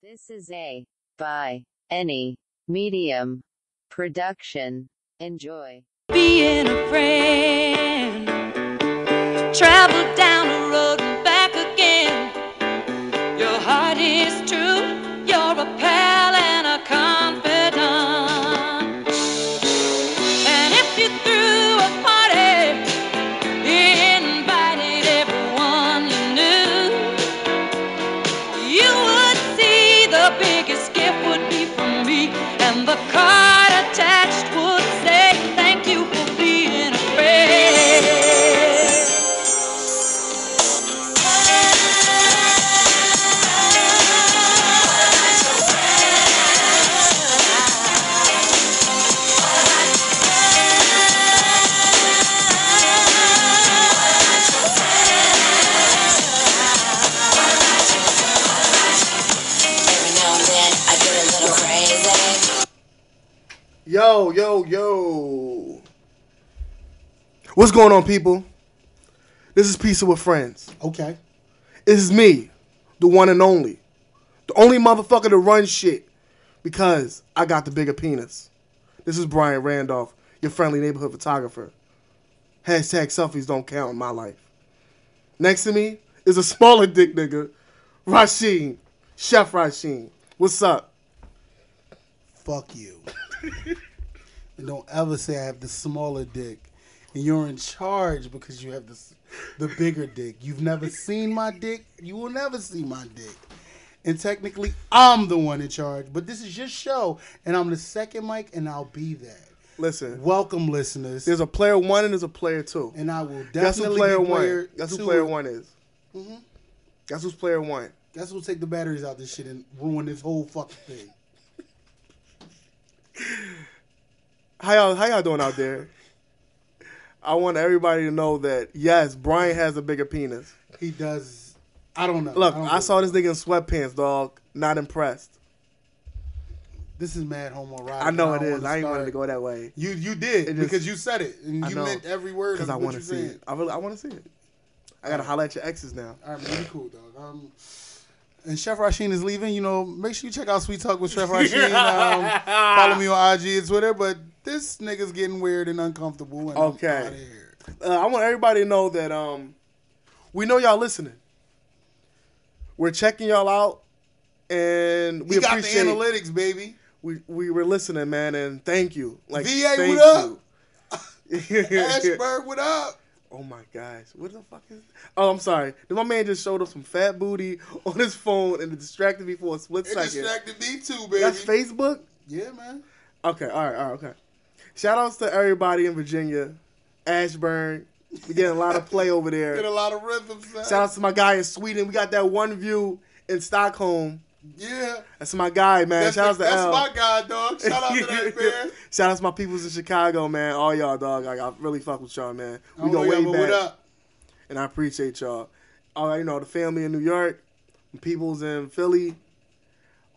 This is a by any medium production. Enjoy. being a friend. Travel down What's going on, people? This is Pizza with Friends. Okay. This is me, the one and only. The only motherfucker to run shit because I got the bigger penis. This is Brian Randolph, your friendly neighborhood photographer. Hashtag selfies don't count in my life. Next to me is a smaller dick nigga, Rasheen, Chef Rasheen. What's up? Fuck you. and don't ever say I have the smaller dick. And you're in charge because you have the the bigger dick. You've never seen my dick. You will never see my dick. And technically, I'm the one in charge. But this is your show, and I'm the second mic, and I'll be that. Listen, Welcome, listeners. there's a player one and there's a player two. and I will Guess who definitely player be one? player Guess who player one is? Mm-hmm. Guess who's player one? Guess who'll take the batteries out this shit and ruin this whole fucking thing? How y'all how y'all doing out there? I want everybody to know that yes, Brian has a bigger penis. He does. I don't know. Look, don't I saw this nigga in sweatpants, dog. Not impressed. This is mad homoerotic. I know it is. I ain't wanted to go that way You you did just- because you said it and you meant every word because I want to see it. I really I want to see it. I gotta holler at your exes now. All right, man, cool, dog. Um, and Chef Rasheen is leaving. You know, make sure you check out Sweet Talk with Chef Rasheen. um, follow me on IG and Twitter. But this nigga's getting weird and uncomfortable. And Okay. Uh, I want everybody to know that um, we know y'all listening. We're checking y'all out, and we We got the analytics, baby. we we were listening, man, and thank you. Like VA, thank what up? you. Ashburn, what up? Oh my gosh, what the fuck is? Oh, I'm sorry. My man just showed up some fat booty on his phone and it distracted me for a split It second. distracted me too, baby. That's Facebook. Yeah, man. Okay, all right, all right, okay. Shout outs to everybody in Virginia, Ashburn. We getting a lot of play over there. Get a lot of rhythms. man. Shout outs to my guy in Sweden. We got that one view in Stockholm. Yeah. That's my guy, man. That's, Shout outs to that's L. my guy, dog. Shout out to that man. Shout outs to my peoples in Chicago, man. All y'all, dog. Like, I really fuck with y'all, man. We Oh, go way back. Up? and I appreciate y'all. All right, you know the family in New York, people's in Philly,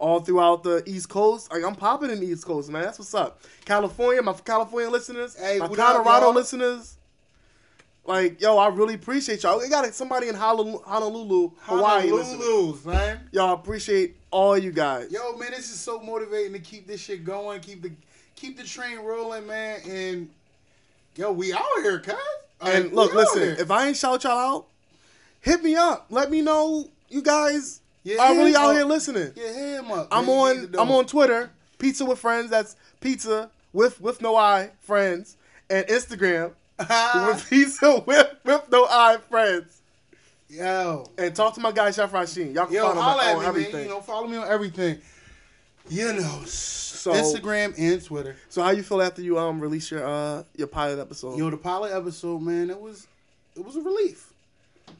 all throughout the East Coast. Like I'm popping in the East Coast, man. That's what's up. California, my California listeners, Hey, my what up, Colorado listeners. Like, yo, I really appreciate y'all. We got somebody in Honolulu, Honolulu Hawaii. listening. Honolulu's, man. Y'all appreciate all you guys. Yo, man, this is so motivating to keep this shit going, keep the keep the train rolling, man. And yo, we out here, cuz. and look, listen, if I ain't shout y'all out, hit me up. Let me know you guys Yeah, are really out here listening. yeah, him up. I'm. On need to know. I'm on Twitter, Pizza with Friends. That's pizza with with no I friends, and Instagram with pizza with with no I friends. Yo, And talk to my guy Chef Rasheen. Y'all can yo, find him on me, everything. man. You know, follow me on everything. You know, So- Instagram and Twitter. so how you feel after you um release your uh your pilot episode? Yo, the pilot episode, man, it was it was a relief.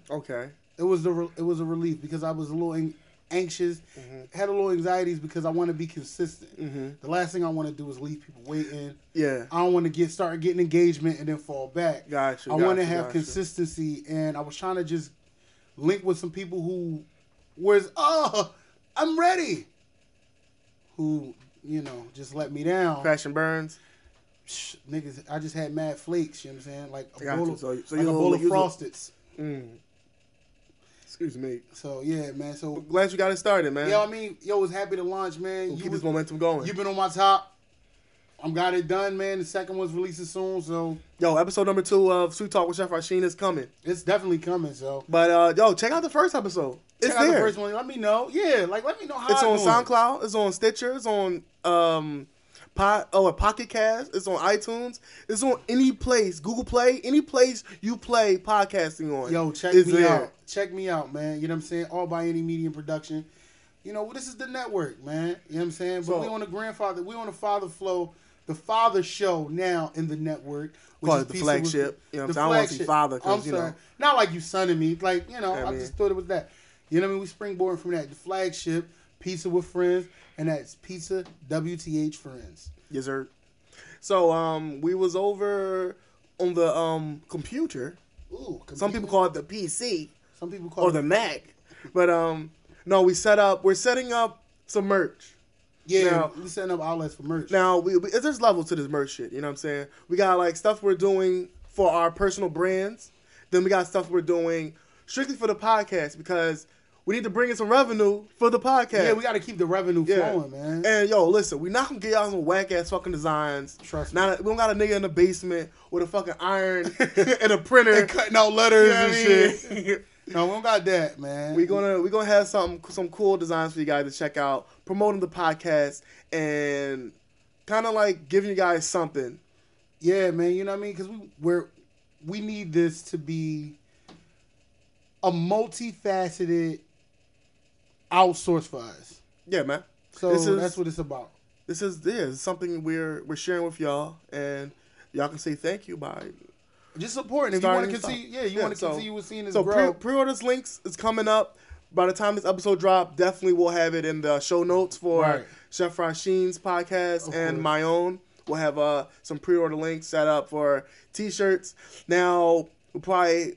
okay. It was the re- it was a relief because I was a little an- anxious, Mm-hmm. had a little anxieties because I want to be consistent. The last thing I want to do is leave people waiting. Yeah. I don't want to get start getting engagement and then fall back. Gotcha, I want to have gotcha. consistency, and I was trying to just link with some people who was oh I'm ready, who you know just let me down. Fashion burns. Niggas, I just had mad flakes. You know what I'm saying? Like a bowl you. of, So- so like you a a bowl of a- frosteds. Mm. Excuse me. So yeah, man. So Glad you got it started, man. yo, I mean, yo, was happy to launch, man. We'll You keep was, this momentum going. you've been on my top. I'm got it done, man. The second one's releasing soon, so Yo, episode number two of Sweet Talk with Chef Rasheen is coming. it's definitely coming. So But uh, yo, check out the first episode. It's check out there. the first one. Let me know. Yeah, like let me know how It's I on doing. SoundCloud. It's on Stitcher. It's on um, Pod, oh, a Pocket Cast. It's on iTunes. It's on any place, Google Play, any place you play podcasting on. Yo, check me there. out. Check me out, man. You know what I'm saying? All by any medium production. You know, this is the network, man. You know what I'm saying? But So- we on the grandfather, we on the father flow, the father show now in the network. which Call is the flagship. You know what I'm saying? I see flagship. father 'cause, I'm you know. Not like you sonning me. Like, you know, Yeah, I man. just thought it was that. You know what I mean? We springboard from that. The flagship, Pizza with Friends, and that's Pizza WTH Friends. Yes, sir. So um, we was over on the um computer. Ooh, Some people call it the PC some people call or it the Mac, but um, no, we set up. We're setting up some merch. Yeah, now- we setting up outlets for merch. Now we, we there's levels to this merch shit. You know what I'm saying? We got like stuff we're doing for our personal brands. Then we got stuff we're doing strictly for the podcast because we need to bring in some revenue for the podcast. yeah, we got to keep the revenue Yeah. flowing, man. And yo, listen, we not gonna get y'all some whack ass fucking designs. Trust me. Not we don't got a nigga in the basement with a fucking iron and a printer. and cutting out letters You know and I shit. No, we don't got that, man. we gonna we gonna have some some cool designs for you guys to check out, promoting the podcast and kind of like giving you guys something. yeah, man. You know what I mean? Because we we're we need this to be a multifaceted outsource for us. Yeah, man. So This is- that's what it's about. This is yeah, it's something we're we're sharing with y'all, and y'all can say thank you by Just supporting. If you want to continue, yeah, you want to so- continue with seeing this So grow. pre- pre-orders links is coming up. By the time this episode drop, definitely we'll have it in the show notes for Right. Chef Rasheen's podcast Of and course. my own. We'll have uh, some pre-order links set up for t-shirts. Now we'll probably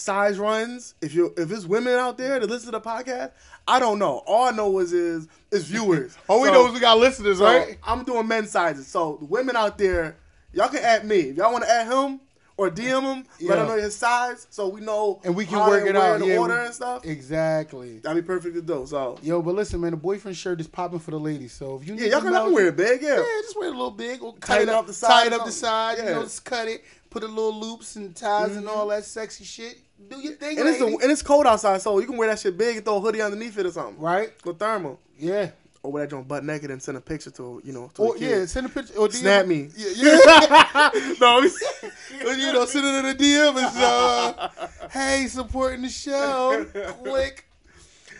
size runs. If you if it's women out there that listen to the podcast, I don't know. All I know is is is viewers. All we So- know is we got listeners, so right? I'm doing men's sizes. So the women out there, y'all can add me. If y'all want to add him or DM him, let Yeah. him know his size so we know And we can work it out. the Yeah, order we- and stuff. Exactly. That'd be perfect to do. So Yo, but listen, man, the boyfriend shirt is popping for the ladies. So if you yeah, y'all can, can wear it big. Yeah. Yeah, just wear it a little big. Or cut Tighten it up, up the side Tie it up the side. You Yeah. know, just cut it. Put a little loops and ties and all that sexy shit. Do your thing, And it's the, lady. and it's cold outside, so you can wear that shit big and throw a hoodie underneath it or something. right? With thermal. Yeah. Or wear that joint butt naked and send a picture to you know to Or yeah, send a picture. Or DM, Snap me. Yeah, yeah. no, you know, send it in a DM and uh, hey, supporting the show. Click.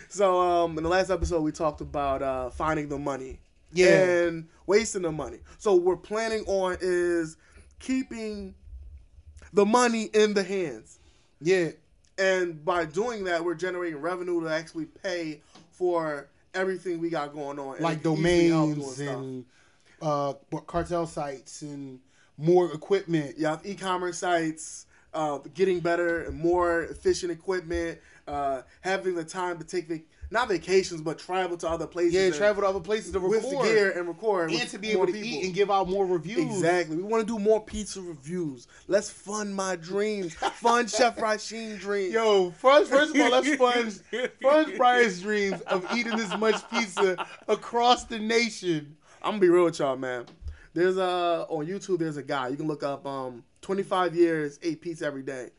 So um, in the last episode, we talked about uh, finding the money, Yeah. and wasting the money. So what we're planning on is keeping the money in the hands, Yeah. and by doing that, we're generating revenue to actually pay for everything we got going on, and Like it can easily help doing domains and uh, cartel sites and more equipment. you have e-commerce sites, uh, getting better and more efficient equipment, uh, having the time to take not vacations but travel to other places. Yeah, travel to other places to record. with the gear and record and to be able to people. eat and give out more reviews. Exactly. We want to do more pizza reviews. Let's fund my dreams. fund Chef Rasheen dreams. Yo, first, first of all, let's fund, fund Brian's dreams of eating this much pizza across the nation. I'm gonna be real with y'all, man. There's a on YouTube. There's a guy you can look up. Um, 25 years ate pizza every day.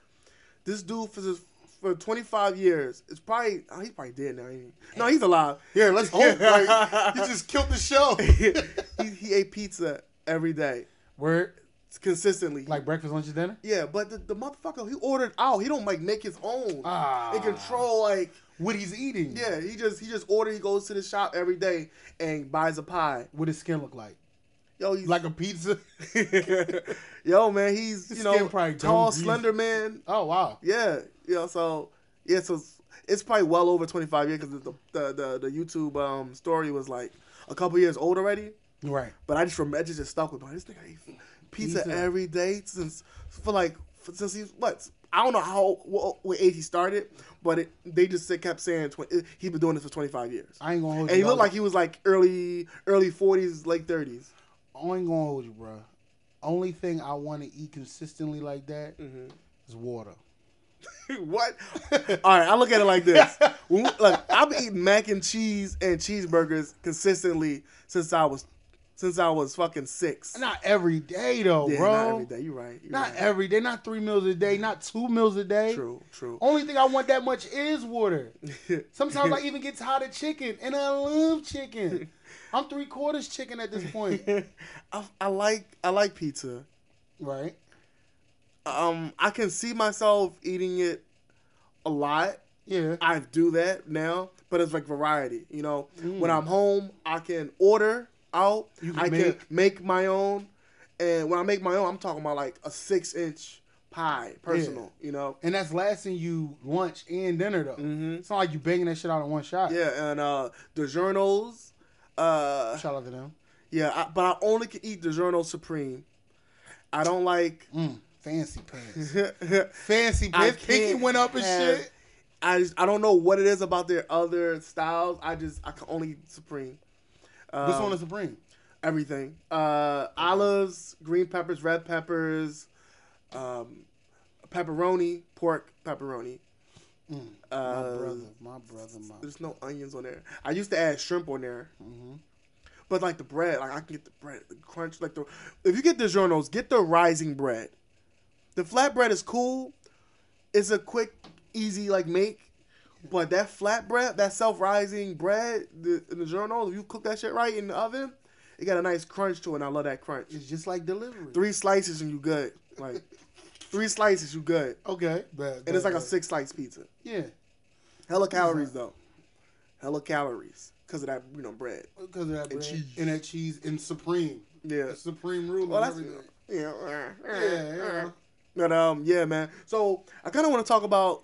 This dude for this, for 25 years, it's probably oh, he's probably dead now. ain't he? No, he's alive. Here, let's hope. Like, you just killed the show. he, he ate pizza every day Word, consistently. like breakfast, lunch, and dinner. yeah, but the, the motherfucker he ordered out. He don't like make his own. Ah. and control like What he's eating. Yeah, he just he just order. He goes to the shop every day and buys a pie. What his skin look like? Yo, he's Like a pizza. yo man. He's you know tall, slender man. Oh wow. Yeah, you know so yeah. So it's, it's probably well over twenty five years because the, the the the YouTube um story was like a couple years old already. Right. But I just remember just stuck with me. This nigga ate pizza, Pizza. every day since for like since he's what I don't know how what, what age he started, but it, they just kept saying he's been doing this for twenty five years. I ain't gonna hold and you. he looked like he was like early early forties, late thirties. I ain't gonna hold you, bro. Only thing I want to eat consistently like that is Mm-hmm. water. what? All right, I look at it like this. When we- I've been eating mac and cheese and cheeseburgers consistently since I was since I was fucking six. Not every day though, yeah, bro. not every day. You're right. You're Not right. every day, not three meals a day, not two meals a day. True, true. Only thing I want that much is water. Sometimes I even get tired of chicken, and I love chicken. I'm three quarters chicken at this point, I, I like I like pizza. right? Um, I can see myself eating it a lot. Yeah. I do that now, but it's like variety. You know, when I'm home, I can order out. You can I can make- make my own, and when I make my own, I'm talking about like a six inch pie, personal. You know, And that's lasting you lunch and dinner though. It's not like you banging that shit out in one shot. yeah, and uh, DiGiorno's. Uh, Shout out to them. yeah, I, but I only can eat DiGiorno Supreme. I don't like. Mm, fancy pants. Fancy pants. Pinky went up and have- shit. I just I don't know what it is about their other styles. I just I can only eat Supreme. What's Um, on the Supreme? everything. Uh, olives, green peppers, red peppers, um, pepperoni, pork pepperoni. My Uh, brother, my brother, my. There's no onions on there. I used to add shrimp on there. But like the bread, like I can get the bread, the crunch, like the. If you get the DiGiorno's, get the rising bread. The flatbread is cool. It's a quick, easy like make. But that flatbread, that self-rising bread, the, in the DiGiorno, if you cook that shit right in the oven, it got a nice crunch to it. and I love that crunch. It's just like delivery. Three slices and you good. Like three slices, you good. Okay, bad. And it's like a six slice pizza. Yeah, Hella calories though. Hella calories because of that you know bread. Oh, because of that bread cheese. and that cheese and Supreme. Yeah. The Supreme rule. Well, and that's everything. yeah. Yeah, yeah. But um, yeah, man. So I kind of want to talk about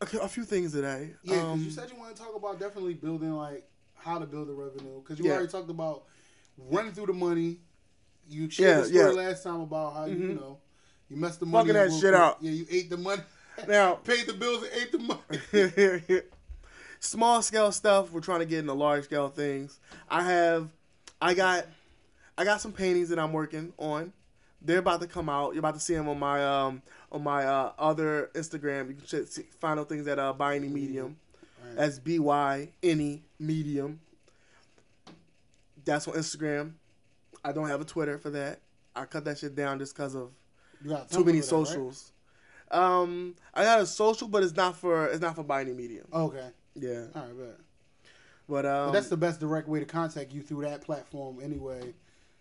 a, a few things today. Yeah, 'cause um, you said you want to talk about definitely building like how to build the revenue because you Yeah. already talked about running through the money. You Yeah, shared the story yeah. Mm-hmm. last time about how you, you know you messed the money Fucking that shit quick. up. Yeah, you ate the money, now paid the bills, and ate the money. small scale stuff. We're trying to get into large scale things. I have, I got, I got some paintings that I'm working on. They're about to come out. You're about to see them on my um on my uh, other Instagram. You can see, find out things at uh, By Any Medium. That's B Y Any Medium. That's on Instagram. I don't have a Twitter for that. I cut that shit down just because of too many for that, right? socials. Um, I got a social, but it's not for it's not for By Any Medium. Okay, Yeah, all right, bet. but um, But that's the best direct way to contact you through that platform anyway.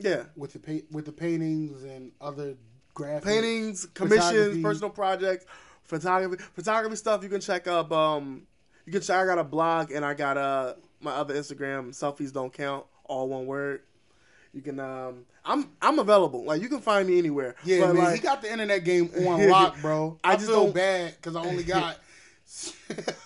Yeah. With the pa- with the paintings and other graphics, paintings, commissions, personal projects, photography, photography stuff. You can check up. Um, you can check. I got a blog and I got uh my other Instagram. Selfies don't count. All one word. You can. Um, I'm I'm available. Like you can find me anywhere. Yeah, But, man, like, he got the internet game on lock, bro. I I, just feel don't- bad because I only got,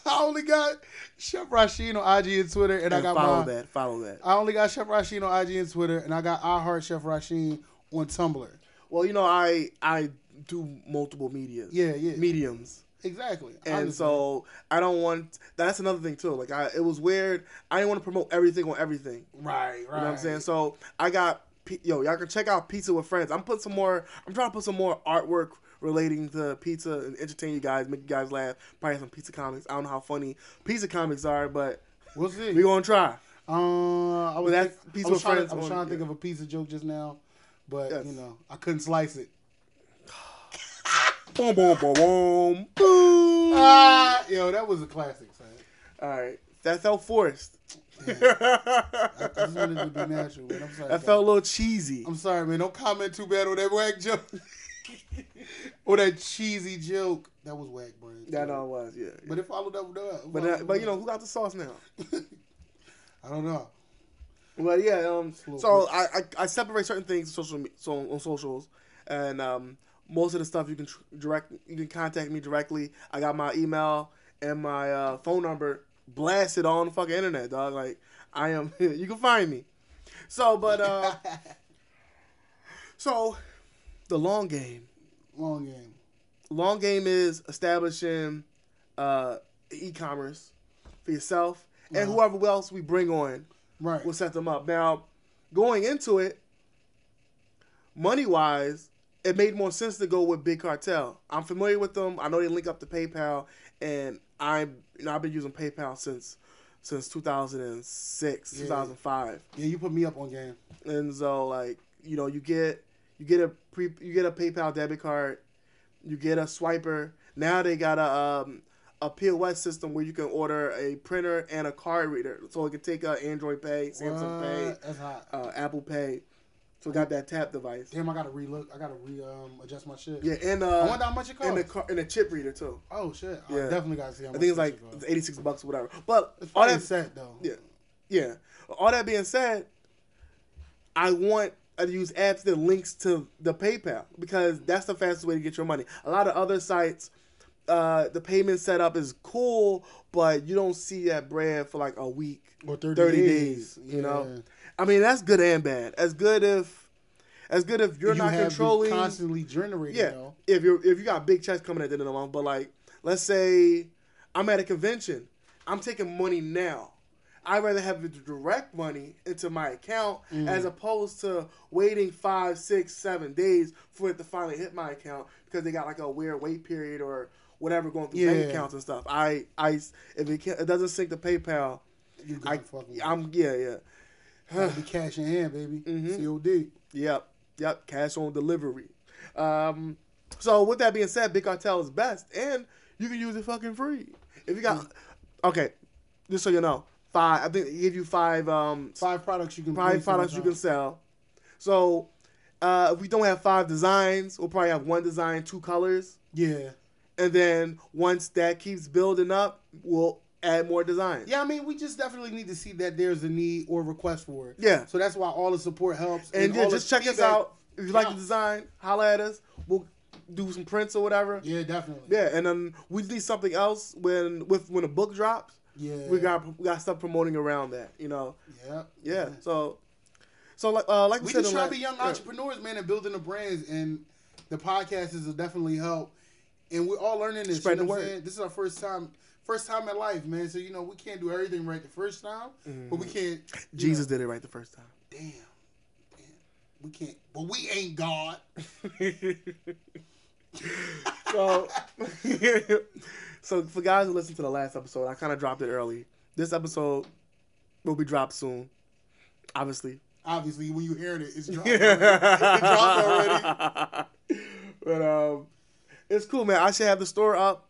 I only got Chef Rasheen on IG and Twitter, and, I got follow my, that. Follow that. I only got Chef Rasheen on IG and Twitter, and I got I Heart Chef Rasheen on Tumblr. Well, you know, I I do multiple medias. Yeah, yeah. Mediums. Exactly. And so I don't want. That's another thing too. Like I, it was weird. I didn't want to promote everything on everything. right, right. You know what I'm saying? So I got yo, y'all can check out Pizza with Friends. I'm putting some more. I'm trying to put some more artwork relating to pizza and entertain you guys, make you guys laugh. Probably some pizza comics. I don't know how funny pizza comics are, but We'll see. We're gonna try. uh, I was, think- Pizza I was trying, Friends I was trying to think yeah. of a pizza joke just now, but Yes. you know I couldn't slice it. Boom, boom, boom, boom. Boom. Ah, yo, that was a classic. Son. All right, that felt forced. I just wanted to be natural, man. I'm sorry. That guys. felt a little cheesy. I'm sorry, man. Don't comment too bad on that whack joke. or that cheesy joke. That was whack, Brian. That all was, yeah. But it followed up with that. But uh, but you know who got the sauce now? I don't know. Well, yeah. Um. So I, I I separate certain things on social so on socials, and um most of the stuff you can tr- direct you can contact me directly. I got my email and my uh, phone number blasted on the fucking internet, dog. Like I am, you can find me. So, but uh, so the long game. Long game. long game is establishing uh, e-commerce for yourself and whoever else we bring on. Right. We'll set them up. Now, going into it, money wise, it made more sense to go with Big Cartel. I'm familiar with them. I know they link up to PayPal, and I'm you know I've been using PayPal since since 2006, Yeah. 2005, Yeah, you put me up on game. and so like you know you get you get a pre you get a PayPal debit card, you get a swiper. Now they got a um, a POS system where you can order a printer and a card reader, so it can take uh, Android Pay, Samsung Pay, What? Hot. uh, Apple Pay. So we got that tap device. Damn, I gotta relook. I gotta re um adjust my shit. Yeah, and uh, I wonder how much it and the costs. car, and the chip reader too. Oh shit. I Yeah. definitely gotta see how I think it's like costs. eighty six bucks or whatever. But It's all that set though. yeah, yeah. All that being said, I want use apps that links to the PayPal because that's the fastest way to get your money. A lot of other sites, uh, the payment setup is cool, but you don't see that bread for like a week Or 30, 30 days. days, you know? Yeah. I mean, that's good and bad. As good if, as good if you're you not controlling. constantly generating. Yeah, if you're if you got big checks coming at the end of the month, but like let's say I'm at a convention, I'm taking money now. I'd rather have the direct money into my account Mm. as opposed to waiting five, six, seven days for it to finally hit my account because they got like a weird wait period or whatever going through bank accounts and stuff. I, I, if it, it doesn't sync to PayPal, You I, fucking. I'm yeah, yeah. gotta be cash in hand, baby. Mm-hmm. COD. Yep, yep. Cash on delivery. Um, so with that being said, Big Cartel is best, and you can use it fucking free. If you got, okay, just so you know, five. I think they give you five. Um, Five products you can. five products you can sell. So uh, if we don't have five designs, we'll probably have one design, two colors, Yeah. and then once that keeps building up, we'll add more designs. Yeah, I mean, we just definitely need to see that there's a need or request for it. Yeah. So that's why all the support helps. And yeah, just check us out. If you like the design, holla at us. We'll do some prints or whatever. Yeah, definitely. Yeah, and then we need something else when with when a book drops. Yeah. We got we got stuff promoting around that, you know. Yeah. Yeah. So, so like uh, like we, We said, just try to be young yeah. entrepreneurs, man, and building the brands, and the podcast is definitely help. And we're all learning this. Spread you know the word. saying? This is our first time, first time in life, man. So you know we can't do everything right the first time, but we can't. you Mm-hmm. Jesus did it right the first time. damn, damn, we can't. But we ain't God. So, so for guys who listened to the last episode, I kind of dropped it early. This episode will be dropped soon. Obviously, Obviously, when you hearing it, it's dropped. already. it dropped already. but um, it's cool, man. I should have the store up.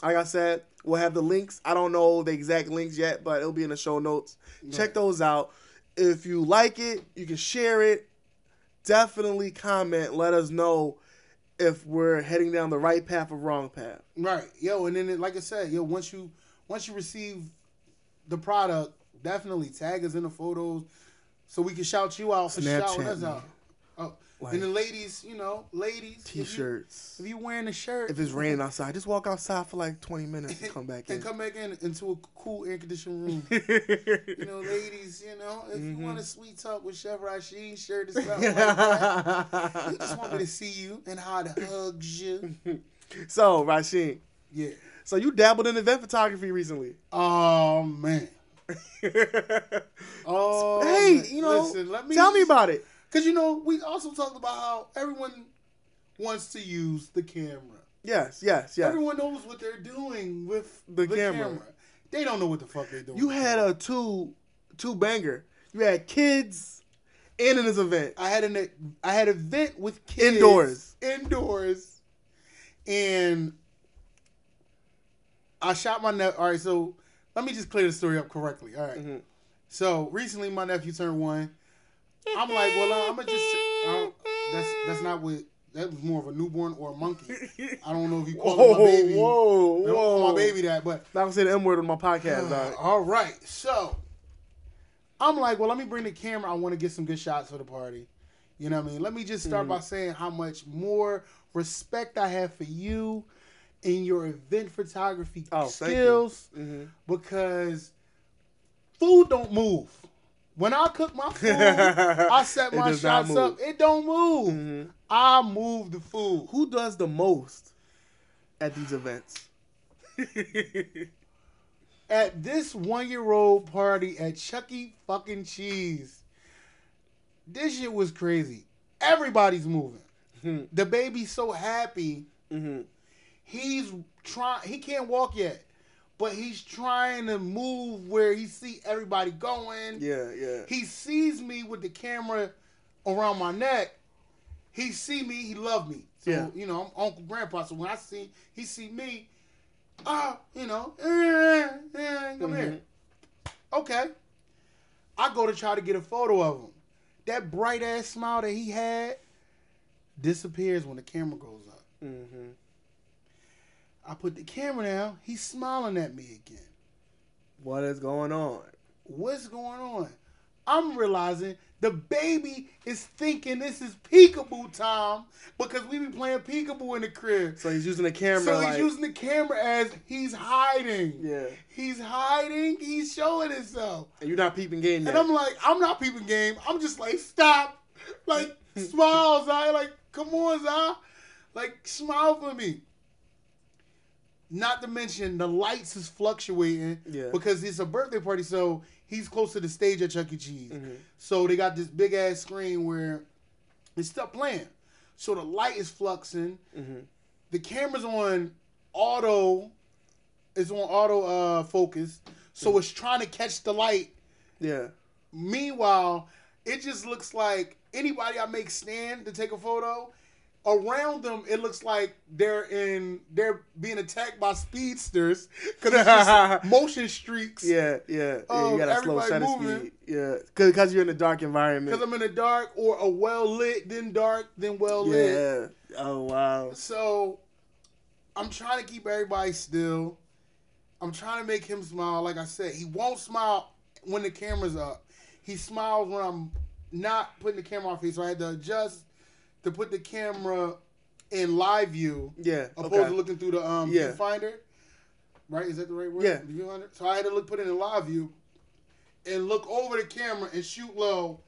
Like I said, we'll have the links. I don't know the exact links yet, but it'll be in the show notes. Check those out. If you like it, you can share it. Definitely comment. Let us know if we're heading down the right path or wrong path. Right, yo, and then it- like I said, yo, once you once you receive the product, definitely tag us in the photos so we can shout you out for shouting us out. Oh, Like- and the ladies, you know, ladies, T-shirts. If you, are wearing a shirt, If it's raining outside, just walk outside for like 20 minutes and come back in. and come back in into a cool air conditioned room. you know, ladies, you know, if Mm-hmm. you want a sweet talk with Chef Rasheen shirt or something like that, you just want me to see you and how to hug you. so, Rasheen, Yeah. so you dabbled in event photography recently. Oh man. Oh, hey, man. you know, Listen, let me tell me about it. Because you know, we also talked about how everyone wants to use the camera. Yes, yes, yes. Everyone knows what they're doing with The the, camera. camera. They don't know what the fuck they're doing. You had a two two banger. You had kids and in this event. I had an I had an event with kids Indoors. indoors, and I shot my nephew. All right, so let me just clear the story up correctly. All right. Mhm. so recently my nephew turned one. I'm like, well, uh, I'm gonna just. I that's that's not what. That was more of a newborn or a monkey. I don't know if you call Whoa, my baby. whoa, I don't whoa. call my baby that, but Not gonna say the M word on my podcast, dog. all right. So I'm like, well, let me bring the camera. I want to get some good shots for the party. You know what I mean? Let me just start Mm-hmm. by saying how much more respect I have for you in your event photography Oh, skills Mhm. because food don't move. When I cook my food, I set my shots up. It don't move. Mhm. I move the food. Who does the most at these events? at this one year old party at Chucky fucking Cheese. This shit was crazy. Everybody's moving. The baby's so happy. Mm-hmm. He's trying. He can't walk yet, but he's trying to move where he see everybody going. Yeah, yeah. He sees me with the camera around my neck. He see me. He love me. So Yeah. you know, I'm Uncle Grandpa. So when I see he see me, ah, you know, eh, eh, come here. Okay. I go to try to get a photo of him. That bright ass smile that he had disappears when the camera goes up. Mm-hmm. I put the camera down. He's smiling at me again. What is going on? What's going on? I'm realizing the baby is thinking this is peekaboo time because we be playing peekaboo in the crib. So he's using the camera So like he's using the camera as he's hiding. Yeah. He's hiding. He's showing himself. and you're not peeping game yet. And I'm like, I'm not peeping game. I'm just like, stop. Like, smile, Zai. Like, come on, Zai. Like, smile for me. Not to mention the lights is fluctuating Yeah. because it's a birthday party, so he's close to the stage at Chuck E. Cheese. Mm-hmm. So they got this big ass screen where it's still playing. So the light is fluxing. Mm-hmm. The camera's on auto. It's on auto uh, focus, so it's trying to catch the light yeah. Meanwhile, it just looks like anybody I make stand to take a photo, around them it looks like they're in they're being attacked by speedsters because it's just motion streaks. Yeah, yeah, yeah. You got a slow shutter moving. speed. Yeah, because you're in a dark environment. Because I'm in the dark or a well lit, then dark, then well lit. yeah. Oh wow. So I'm trying to keep everybody still. I'm trying to make him smile. Like I said, he won't smile when the camera's up. He smiles when I'm not putting the camera face. So I had to adjust to put the camera in live view Yeah. opposed Okay. to looking through the um, Yeah. viewfinder. Right? Is that the right word? Yeah. Viewfinder? So I had to look put it in live view and look over the camera and shoot low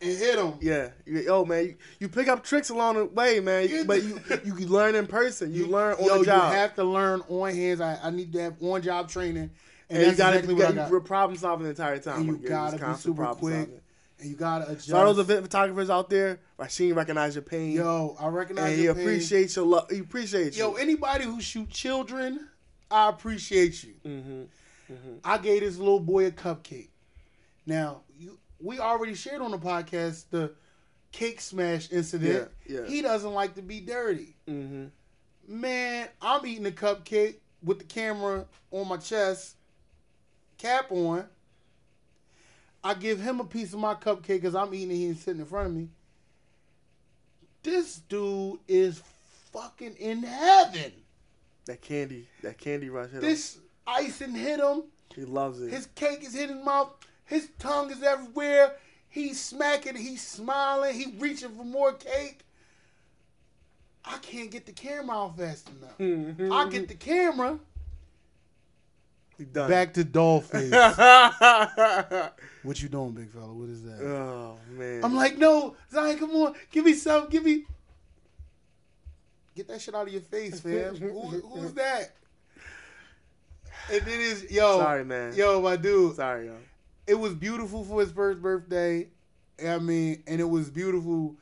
and hit him. Yeah. You, oh man, you, you pick up tricks along the way, man. But you you can learn in person. You, learn on Yo, the job. you have to learn on hands. I, I need to have on job training, and, and you gotta exactly you what I got, got. you're problem solving the entire time. and you Like, gotta be super quick, solving. And you gotta adjust. So all those event photographers out there, Rasheen recognize your pain. Yo, I recognize and he your pain. appreciates your love. He appreciates you. Yo, anybody who shoot children, I appreciate you. mm-hmm. I gave this little boy a cupcake. Now, you, we already shared on the podcast the cake smash incident. Yeah, yeah. He doesn't like to be dirty. Mm-hmm. Man, I'm eating a cupcake with the camera on my chest, cap on. I give him a piece of my cupcake because I'm eating it. He's sitting in front of me. This dude is fucking in heaven. That candy, that candy rush. Hit This icing hit him. him. He loves it. His cake is hitting his mouth. His tongue is everywhere. He's smacking. He's smiling. He reaching for more cake. I can't get the camera out fast enough. I get the camera done. back to doll face. oh what you doing, big fella? What is that? Oh man. I'm like, no, Zion, come on, give me some, give me. Get that shit out of your face, fam. Who, who's that? And then is yo, Sorry, man. yo, my dude. Sorry, yo. it was beautiful for his first birthday. I mean, and it was beautiful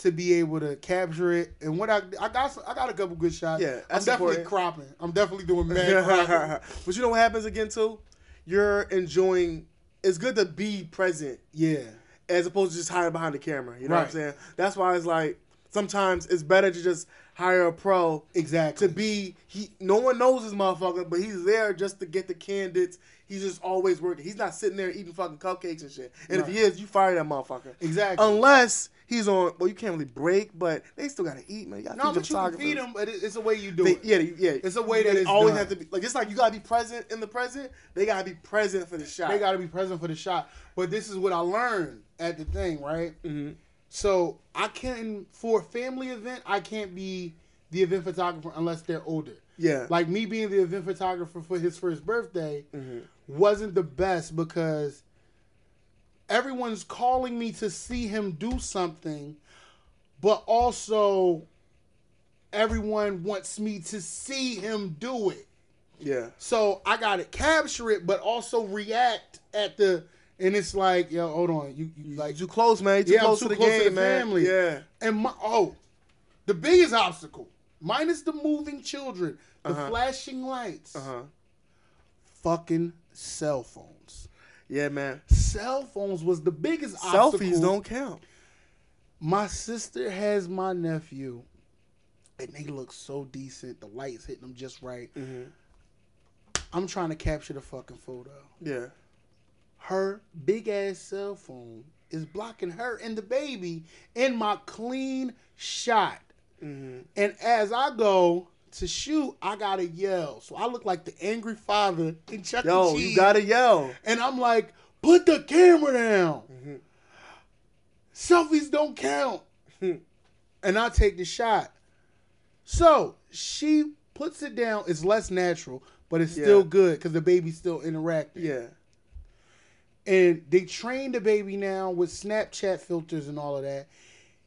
to be able to capture it. And what I I got some- I got a couple good shots. Yeah, I'm definitely important. cropping. I'm definitely doing mad cropping. but you know what happens again too? You're enjoying. It's good to be present Yeah, as opposed to just hiding behind the camera. You know what I'm saying? That's why it's like sometimes it's better to just hire a pro exactly. to be. He no one knows this motherfucker, but he's there just to get the candidates. He's just always working. He's not sitting there eating fucking cupcakes and shit. And if he is, you fire that motherfucker. exactly. Unless he's on. Well, you can't really break, but they still gotta eat, man. You gotta no, feed but you can feed him, but it's a way you do They, it. yeah, yeah. It's a way that they always done. have to be like it's like you gotta be present in the present. They gotta be present for the shot. They got to be present for the shot. But this is what I learned at the thing, right? hmm So I can't for a family event. I can't be the event photographer unless they're older. Yeah, Like me being the event photographer for his first birthday Mm-hmm. wasn't the best because everyone's calling me to see him do something, but also everyone wants me to see him do it. yeah, So I got to capture it, but also react at the. And it's like, yo, hold on, you, you like too close, man. You too Yeah, I'm close too to the close to game, the man. family. Yeah, And my oh, The biggest obstacle, minus the moving children, the Uh-huh. flashing lights, Uh huh. fucking cell phones. Yeah, man. Cell phones was the biggest obstacle. Selfies don't count. My sister has my nephew, and they look so decent. The lights hitting them just right. Mhm. I'm trying to capture the fucking photo. Yeah. Her big ass cell phone is blocking her and the baby in my clean shot. Mm-hmm. And as I go to shoot, I gotta yell. So I look like the angry father in Chuck E. Yo, Cheese. you gotta yell. And I'm like, put the camera down. Mhm. Selfies don't count. and I take the shot. So she puts it down. It's less natural, but it's still good because the baby's still interacting. Yeah. And they train the baby now with Snapchat filters and all of that.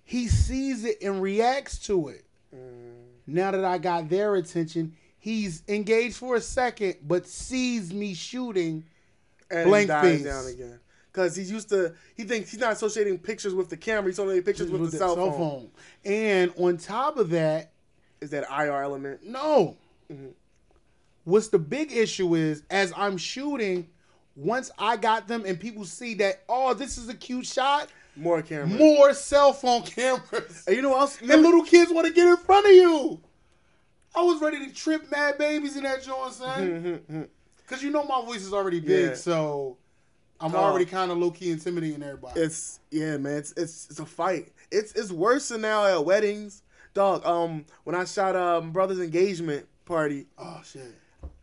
He sees it and reacts to it. Now that I got their attention, he's engaged for a second, but sees me shooting. And Blank dies face. down again. Because he's used to, he thinks he's not associating pictures with the camera. He's associating pictures with, the, cell, phone. And on top of that, Is that IR element? no. Mm-hmm. What's the big issue is as I'm shooting, once I got them and people see that, oh, this is a cute shot, More camera. more cell phone cameras. And you know what else? and little kids want to get in front of you. I was ready to trip mad babies in that joint, son. Cause you know my voice is already big, Yeah. so I'm already kind of low key intimidating everybody. It's yeah, man. It's it's it's a fight. It's it's worse than now at weddings, dog. Um, when I shot um brother's engagement party, oh shit.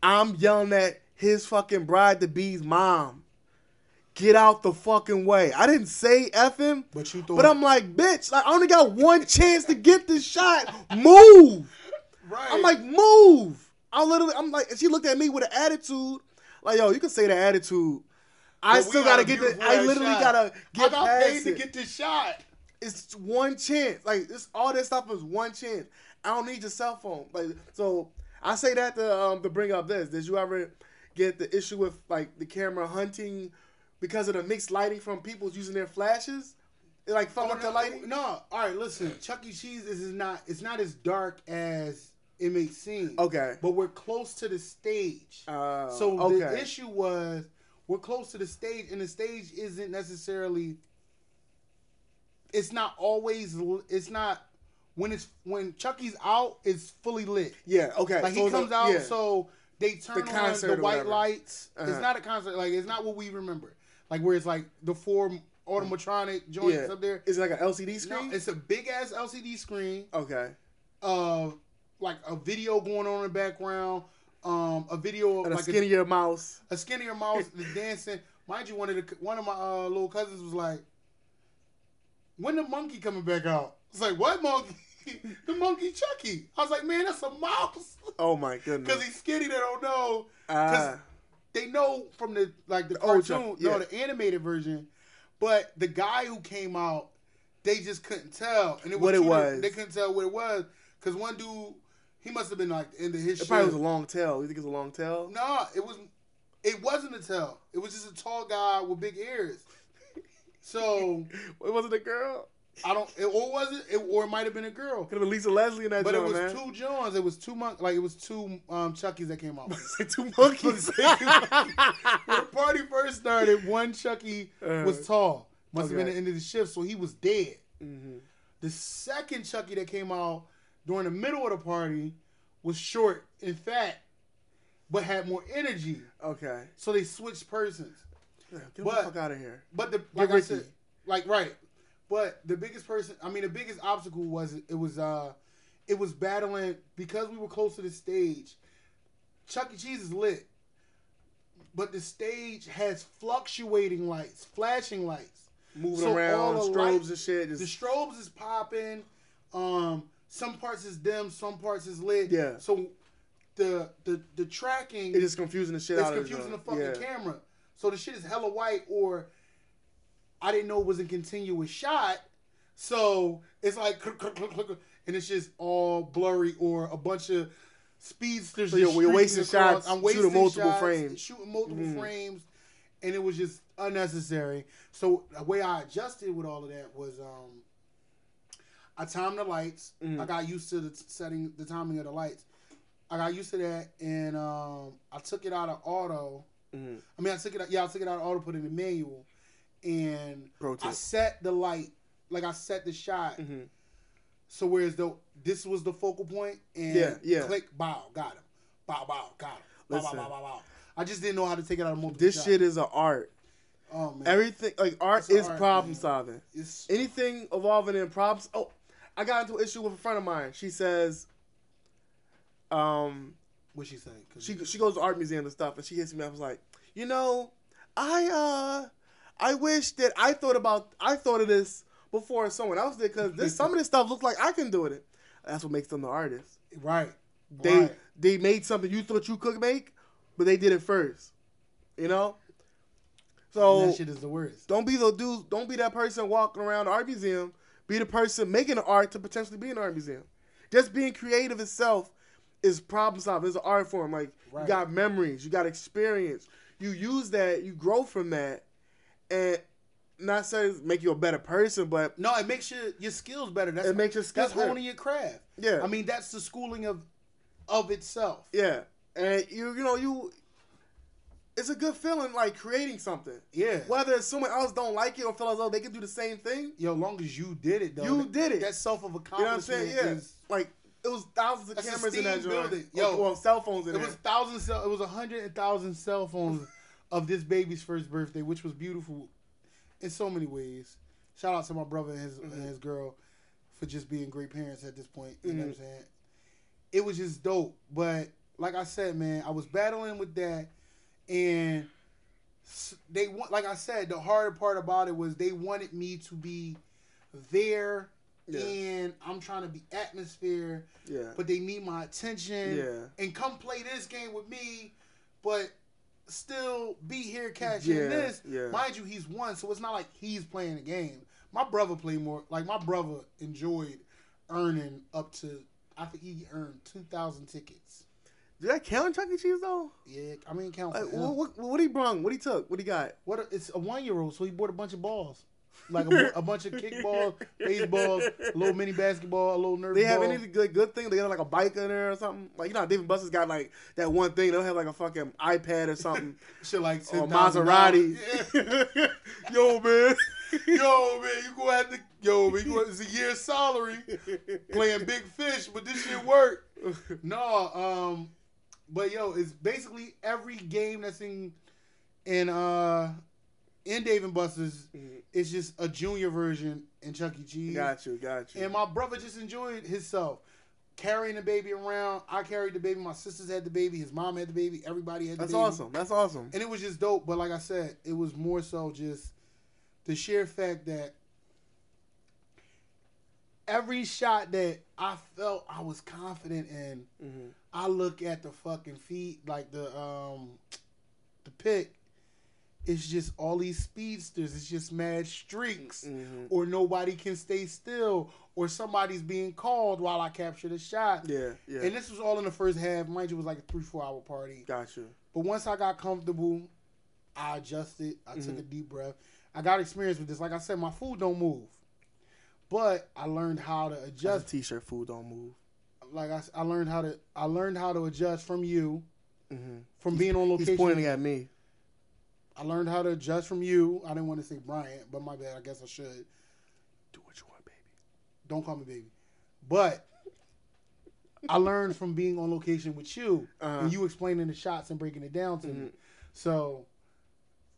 I'm yelling at his fucking bride to be's mom. Get out the fucking way. I didn't say F him, But you thought, but I'm like, bitch, like, I only got one chance to get this shot. Move. right. I'm like, move. I literally, I'm like, and she looked at me with an attitude. Like, yo, you can say the attitude. I But still got gotta get the. I literally shot. gotta get I got past paid to get this shot. it's one chance. Like this, all this stuff is one chance. I don't need your cell phone. Like so, I say that to um to bring up this. Did you ever get the issue with like the camera hunting because of the mixed lighting from people using their flashes? It like fuck up the lighting. No, all right. Listen, Chuck E. Cheese is not. It's not as dark as it may seem. Okay. but we're close to the stage. Uh, so okay. the issue was we're close to the stage, and the stage isn't necessarily. It's not always. It's not when it's when Chucky's out. It's fully lit. yeah. Okay. Like so he the- comes out, yeah. so they turn on the white whatever. lights. Uh-huh. It's not a concert. Like it's not what we remember. Like where it's like the four automatronic joints yeah. up there. Is it like an LCD screen? No, it's a big ass LCD screen. okay. Uh, like a video going on in the background. Um, a video of And a like skinnier mouse. a, a skinnier mouse the dancing. Mind you, one of the one of my uh, little cousins was like, "When the monkey coming back out?" It's like, "What monkey?" the monkey Chucky. I was like, "Man, that's a mouse." Oh my goodness. Because he's skinny, they don't know. Because Ah. They know from the like the old cartoon, yeah. no, the animated version. But the guy who came out, they just couldn't tell, and it was What it was. They couldn't tell what it was because one dude, he must have been like in the his. it probably was a long tail. You think it's a long tail? No, it was. It wasn't a tail. It was just a tall guy with big ears. So It wasn't a girl. I don't. It, or was it? it or it might have been a girl. Could have been Lisa Leslie in that But it was man. two Johns. It was two monk. Like it was two um Chuckies that came out. Two monkeys. when the party first started, one Chucky was tall. Must have been Uh, the end of the shift, so he was dead. Mhm. The second Chucky that came out during the middle of the party was short and fat, but had more energy. Okay. So they switched persons. Yeah, Get But- the fuck out of here. But the like I said, like right. But the biggest person, I mean, the biggest obstacle was it was uh, it was battling because we were close to the stage. Chuck E. Cheese is lit, but the stage has fluctuating lights, flashing lights. Moving So around, all the strobes light- and shit. The strobes is popping. Um, some parts is dim, some parts is lit. Yeah. So the the the tracking it's confusing the shit it's out confusing the of fucking yeah. camera. So the shit is hella white, or I didn't know it was a continuous shot. So it's like, and it's just all blurry, or a bunch of speedsters. So you're streaking wasting shots, I'm shooting multiple shots, frames. shooting multiple Mhm. frames, and it was just unnecessary. So the way I adjusted with all of that was, um, I timed the lights. Mhm. I got used to the t- setting, the timing of the lights. I got used to that, and um, I took it out of auto. Mhm. I mean, I took it out. Yeah, I took it out of auto, put it in manual, and I set the light, like I set the shot. Mhm. So whereas though this was the focal point, and Yeah, yeah. click, bow, got him, bow, bow, got him, bow, bow, Listen. bow, bow, bow. I just didn't know how to take it out of multiple. This shots. shit is an art. Oh man, Everything like art It's is art, problem man. solving. it's Anything evolving in props. Oh, I got into an issue with a friend of mine. She says, um, what she saying? she she goes to art museum and stuff, and she hits me. I was like, you know, I uh, I wish that I thought about I thought of this before someone else did because this some of this stuff looks like I can do it. That's what makes them the artist. right, They right. they made something you thought you could make, but they did it first. You know. So And that shit is the worst. don't be the dude. Don't be that person walking around the art museum. Be the person making the art to potentially be in the art museum. Just being creative itself is problem solving. It's an art form. Like you got memories, you got experience. You use that, you grow from that, and not say make you a better person, but No, it makes your your skills better. That's It makes your skills That's better. honing your craft. Yeah. I mean that's the schooling of of itself. yeah, and you you know you. It's a good feeling like creating something. Yeah. Whether someone else don't like it or feel as though they can do the same thing, Yo, long as you did it though. You that- did it. That self of you know what I'm accomplishment saying? Yeah, is like it was thousands of cameras in that steam joint. building. Yo, well, cell phones in It there. was thousands. cell- It was a hundred and thousand cell phones of this baby's first birthday, which was beautiful in so many ways. Shout out to my brother and his Mm-hmm. and his girl for just being great parents at this point. You know what I'm saying? It was just dope. But like I said, man, I was battling with that, and they want. Like I said, the hard part about it was they wanted me to be there. Yeah. And I'm trying to be atmosphere yeah. but they need my attention. Yeah. And come play this game with me, but still be here cashing Yeah, this. yeah. Mind you, he's one, so it's not like he's playing the game. My brother played more. Like my brother enjoyed earning up to. I think he earned two thousand tickets. Did that count Chuck E. Cheese though? Yeah, I mean count. Like, what, what, what he brung? What he took? What he got? What? it's a one year old, so he bought a bunch of balls. Like a, a bunch of kickballs, baseballs, a little mini basketball, a little nerf They have ball. any good good thing? They got like a bike in there or something? Like you know, Dave and Buster's got like that one thing. They'll have like a fucking iPad or something shit like or $10,000. Maserati. Yeah. Yo man, yo, man, you gonna have to, yo, man, you it's a year's salary playing big fish, but this shit work. No, um, but yo, it's basically every game that's in in uh in Dave and Buster's. It's just a junior version in Chuck E. Cheese. got you, got you. And my brother just enjoyed himself. Carrying the baby around. I carried the baby. My sisters had the baby. His mom had the baby. Everybody had the That's baby. awesome. That's awesome. And it was just dope. But like I said, it was more so just the sheer fact that every shot that I felt I was confident in, Mhm. I look at the fucking feet, like the um the pick. It's just all these speedsters. It's just mad streaks, Mhm. or nobody can stay still, or somebody's being called while I capture the shot. Yeah, yeah. And this was all in the first half. Mind you, it was like a three, four hour party. got you. But once I got comfortable, I adjusted. I took a Mm-hmm. deep breath. I got experience with this. Like I said, my food don't move, but I learned how to adjust. t-shirt food don't move. Like I, I learned how to. I learned how to adjust from you, Mhm. from being on location. He's pointing at me. I learned how to adjust from you. I didn't want to say Bryant, but my bad. I guess I should. Do what you want, baby. Don't call me baby. But I learned from being on location with you Uh-huh. and you explaining the shots and breaking it down to me. Mhm. So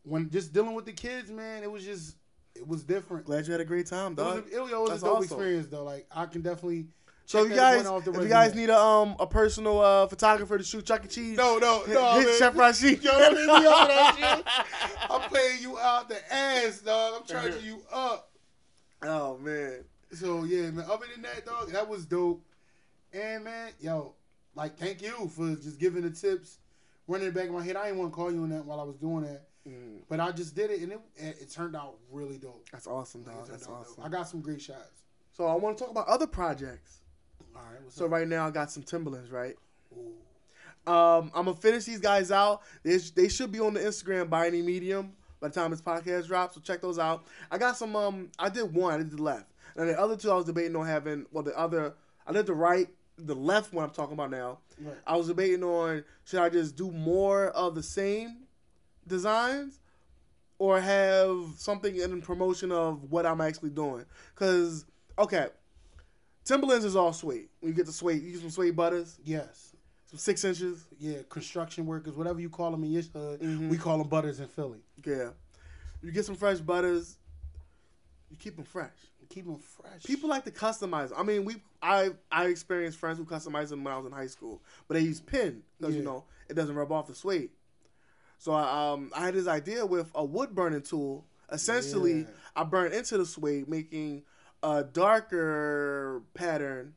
when just dealing with the kids, man, it was just it was different. Glad you had a great time, It was, a, it, was- it was a dope awesome. experience though. Like I can definitely. So check you guys, one off the if you guys need a um a personal uh photographer to shoot Chuck E. Cheese, no, no, no, hit man. Chef Rashid. Yo, don't me up that shit. I'm paying you out the ass, dog. I'm charging you up. Oh man, So yeah, man. Other than that, dog, that was dope. And man, yo, like thank you for just giving the tips, running it back in my head. I didn't want to call you on that while I was doing that, Mm, but I just did it, and it it, it turned out really dope. that's awesome, dog. That's out dope. awesome. I got some great shots. So I want to talk about other projects. All right, So up? right now I got some Timberlands, right? Ooh. Um, I'm gonna finish these guys out. They, they should be on the Instagram by any medium by the time this podcast drops. So check those out. I got some. Um, I did one. I did the left. And the other two I was debating on having. Well, the other I did the right, the left one I'm talking about now. Right. I was debating on should I just do more of the same designs or have something in promotion of what I'm actually doing. Cause okay, Timberlands is all suede. When you get the suede, you get some suede butters, Yes. some six inches. Yeah, construction workers, whatever you call them in your hood, Mhm. we call them butters in Philly. Yeah, you get some fresh butters. You keep them fresh. Keep them fresh. People like to customize. I mean, we I I experienced friends who customized them when I was in high school, but they use pin because you know it doesn't rub off the suede. So I, um, I had this idea with a wood burning tool. Essentially, Yeah. I burned into the suede, making a darker pattern,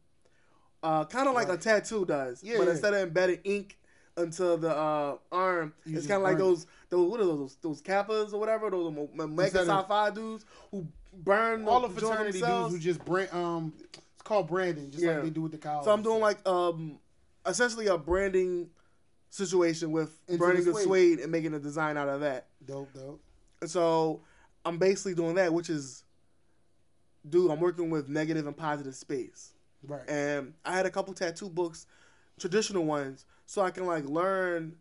uh, kind of like a tattoo does. Yeah, but yeah. instead of embedding ink into the uh, arm, You it's kind of like those those what are those those kappas or whatever those Omega Psi Phi dudes who burn all the fraternity dudes who just brand um it's called branding, just Yeah. like they do with the college. So I'm doing like um essentially a branding situation with Into burning the the suede. suede and making a design out of that. dope, dope. So I'm basically doing that, which is dude, I'm working with negative and positive space. Right. And I had a couple tattoo books, traditional ones, so I can like learn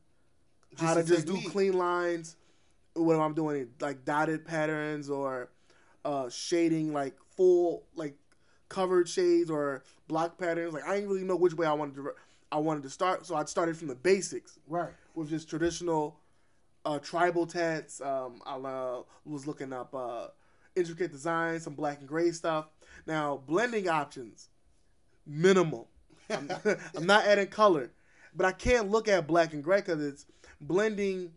how to just do clean lines. What I'm doing, like dotted patterns or uh, shading, like full like covered shades or block patterns. Like I didn't really know which way I wanted to. I wanted to start, so I started from the basics Right. with just traditional uh, tribal tats. Um, I uh, was looking up uh, intricate designs, some black and gray stuff. Now blending options, minimal. I'm, I'm not adding color, but I can't look at black and gray because it's blending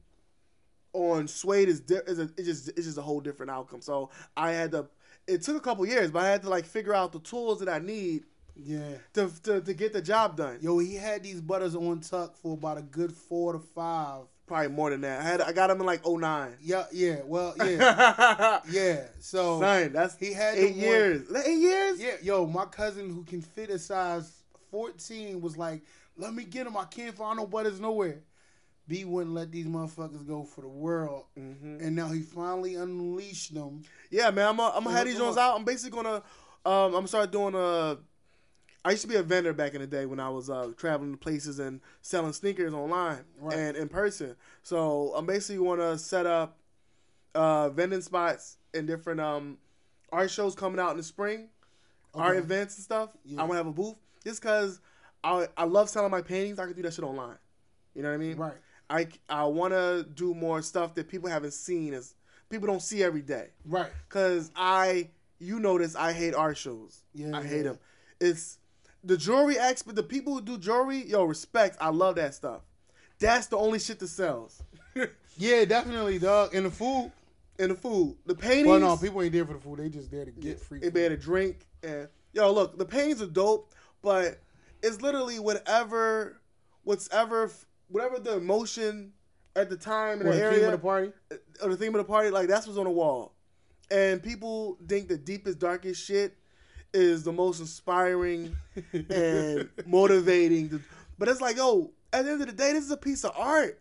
on suede is di- is a, it's just it's just a whole different outcome. So I had to. It took a couple years, but I had to like figure out the tools that I need Yeah. to to, to get the job done. Yo, he had these butters on tuck for about a good four to five. Probably more than that. I had I got them in like 09. Yeah, yeah. Well, yeah, yeah. So Son, that's he had eight the one- years. Eight years? Yeah, yo, my cousin who can fit a size 14 was like, let me get him. I can't find no butters nowhere. B wouldn't let these motherfuckers go for the world. Mhm. And now he finally unleashed them. Yeah, man. I'm gonna have these ones out. I'm basically gonna um I'm gonna start doing a. I used to be a vendor back in the day when I was uh, traveling to places and selling sneakers online Right. and in person. So I'm basically want to set up uh, vending spots in different um art shows coming out in the spring, art events and stuff. Yeah. I'm gonna have a booth just because I I love selling my paintings. I can do that shit online. You know what I mean? Right. I, I want to do more stuff that people haven't seen as people don't see every day. Right. Cause I, you notice I hate art shows. Yeah, I hate yeah. them. It's the jewelry expert, the people who do jewelry. Yo, respect. I love that stuff. That's the only shit that sells. Yeah, definitely, dog. And the food. and the food, the paintings. Well, no, people ain't there for the food. They just there to get free They food. better drink and yo, look, the paintings are dope, but it's literally whatever, whatever, whatever the emotion at the time in the the area. theme of the party? Uh, or the theme of the party, like that's what's on the wall. And people think the deepest, darkest shit is the most inspiring and motivating. to- But it's like, yo, at the end of the day, this is a piece of art.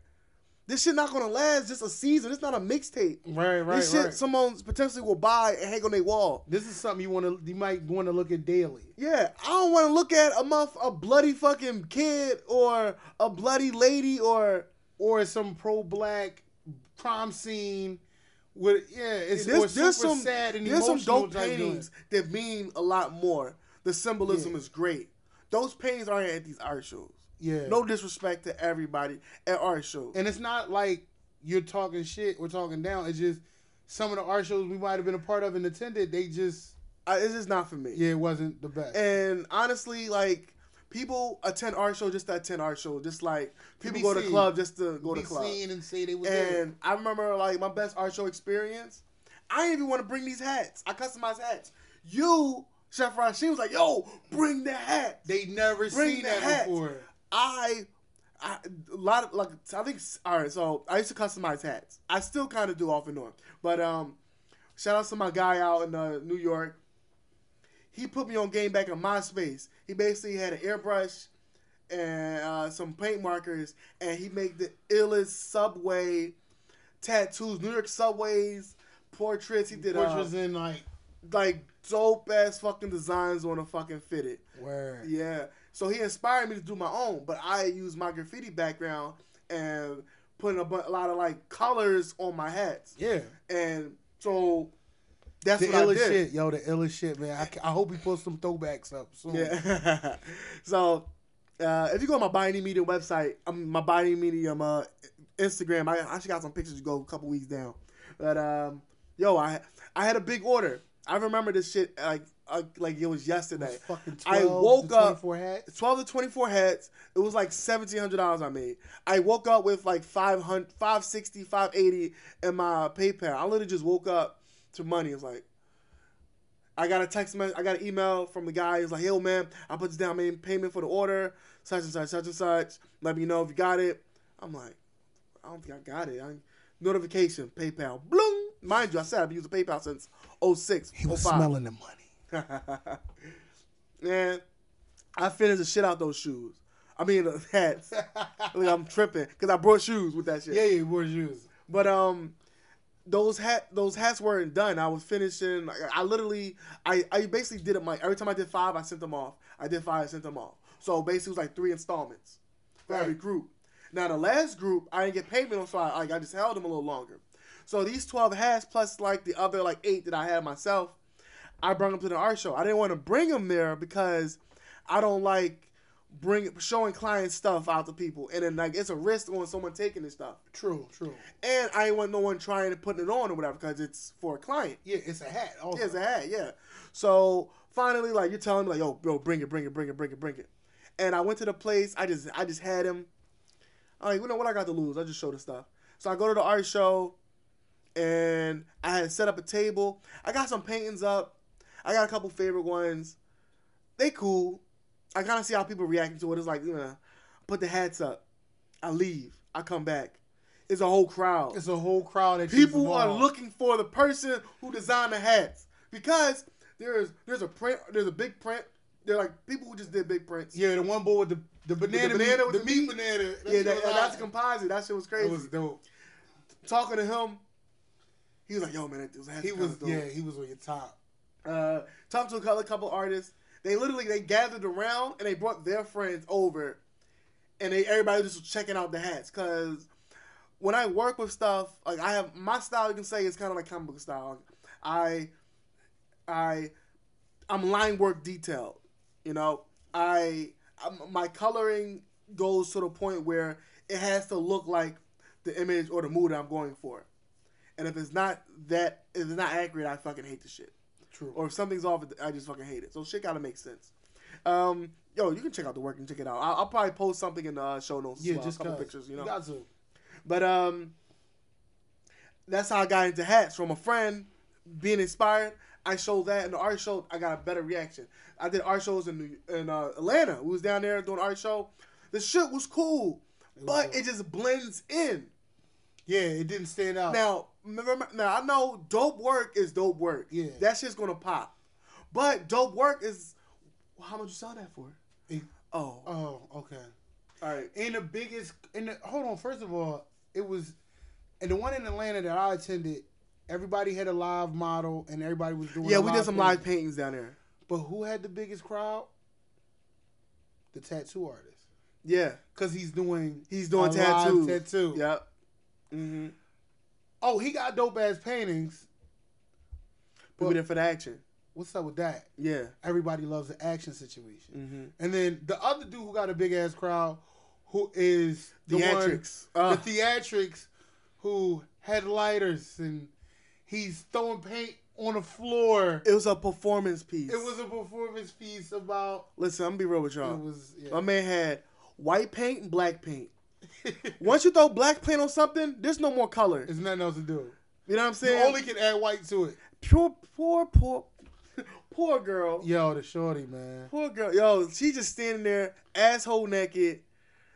This shit not gonna last just a season. It's not a mixtape. Right, right, this shit right. someone potentially will buy and hang on their wall. This is something you want to, you might want to look at daily. Yeah, I don't want to look at a muff, a bloody fucking kid or a bloody lady or Or some pro-black crime scene with, yeah, it's there's, there's some sad and there's some dope paintings that mean a lot more. The symbolism Yeah. is great. Those paintings aren't at these art shows. Yeah. No disrespect to everybody at art shows. And it's not like you're talking shit or talking down. It's just some of the art shows we might have been a part of and attended, they just, I, it's just not for me. yeah, it wasn't the best. And honestly, like people attend art show just to attend art show. Just like people be go to seen. club just to go be to club. seen and say they was there. I remember like my best art show experience. I didn't even want to bring these hats. I customized hats. You, Chef Rashid, was like, "Yo, bring the hat." They never Bring seen the that hat. before. I, I a lot of like I think all right. So I used to customize hats. I still kind of do off and on. But um, shout out to my guy out in uh, New York. He put me on game back in MySpace. He basically had an airbrush and uh, some paint markers, and he made the illest subway tattoos, New York subways portraits. He did Which uh, was in like like dope ass fucking designs on a fucking fitted. Word. Yeah. So he inspired me to do my own, but I used my graffiti background and putting a, bu- a lot of like colors on my hats. Yeah. And so that's The what I illest did. shit, yo. The illest shit, man. I, I hope he puts some throwbacks up soon. Yeah. so uh, if you go on my Binding Medium website, um, my Binding Medium uh, Instagram, I I actually got some pictures to go a couple weeks down. But um, yo, I I had a big order. I remember this shit like uh, like it was It yesterday. was fucking 12 I woke to up 24 hats. 12 to 24 hats. It was like $1,700 I made. I woke up with like 500, 560, 580 in my PayPal. I literally just woke up to money. It was like, I got a text message, I got an email from the guy. He's like, yo, man, I put this down main payment for the order, such and such, such and such. Let me know if you got it. I'm like, I don't think I got it. I, notification, PayPal, bloom. Mind you, I said I've been using PayPal since 06, He was 05. smelling the money. Man, I finished the shit out those shoes. I mean, the hats. like I'm tripping because I brought shoes with that shit. Yeah, yeah, where's yours? But um, those hat those hats weren't done. I was finishing. like, I literally, I I basically did it. My every time I did five, I sent them off. I did five, I sent them off. So basically, it was like three installments for every group. Now the last group, I didn't get payment on, so I like I just held them a little longer. So these twelve hats plus like the other like eight that I had myself, I brought them to the art show. I didn't want to bring them there because I don't like bring showing client stuff out to people, and then like it's a risk on someone taking this stuff. True, true. And I ain't want no one trying to put it on or whatever because it's for a client. Yeah, it's a hat. Also. Yeah, it's a hat, yeah. So finally, like you're telling me, like, yo, bro, bring it, bring it, bring it, bring it, bring it. And I went to the place. I just, I just had him. I'm like, you know what? I got to lose. I just show the stuff. So I go to the art show, and I had set up a table. I got some paintings up. I got a couple favorite ones. They cool. I kind of see how people reacting to it. It's like, you know, put the hats up. I leave. I come back. It's a whole crowd It's a whole crowd that people are looking for the person who designed the hats because there's there's a print there's a big print they're like people who just did big prints Yeah, the one boy with the the banana, banana meat, with the, the meat, meat. banana. That yeah that, that's a composite that shit was crazy It was dope. talking to him he was like yo man those hats He was dope. yeah, he was on your top. uh talked to a couple, couple artists they literally they gathered around and they brought their friends over and they everybody just was checking out the hats. Because when I work with stuff like I have my style you can say is kind of like comic book style. I I I'm line work detailed you know? I I'm, my coloring goes to the point where it has to look like the image or the mood I'm going for. And if it's not that if it's not accurate I fucking hate the shit True. or if something's off, I just fucking hate it. So shit gotta make sense. Um, yo, you can check out the work and check it out. I'll, I'll probably post something in the uh, show notes. yeah, well, just a couple cause. pictures, you know. got to. But um, that's how I got into hats from a friend being inspired. I showed that in the art show. I got a better reaction. I did art shows in in uh, Atlanta. We was down there doing art show. The shit was cool, but dope. it just blends in. Yeah, it didn't stand out. Now, remember, now I know dope work is dope work. Yeah. that shit's gonna pop. But dope work is well, how much you sell that for? It- Oh, oh, okay. all right. And the biggest, and the, hold on. First of all, it was, and the one in Atlanta that I attended, everybody had a live model, and everybody was doing. Yeah, we did some live paintings down there. But who had the biggest crowd? The tattoo artist, Yeah, because he's doing he's doing live tattoo. Yep. Mm-hmm. Oh, he got dope ass paintings. We Well- did for the action. What's up with that? Yeah. Everybody loves the action situation. Mm-hmm. And then the other dude who got a big ass crowd, who is the Theatrics. one, Uh. the theatrics, who had lighters and he's throwing paint on the floor. It was a performance piece. It was a performance piece about. Listen, I'm gonna be real with y'all. It was. Yeah. My man had white paint and black paint. Once you throw black paint on something, there's no more color. There's nothing else to do. You know what I'm You saying? only can add white to it. Pure, poor, poor, poor girl. Yo, the shorty man. Poor girl. Yo, she just standing there, asshole naked.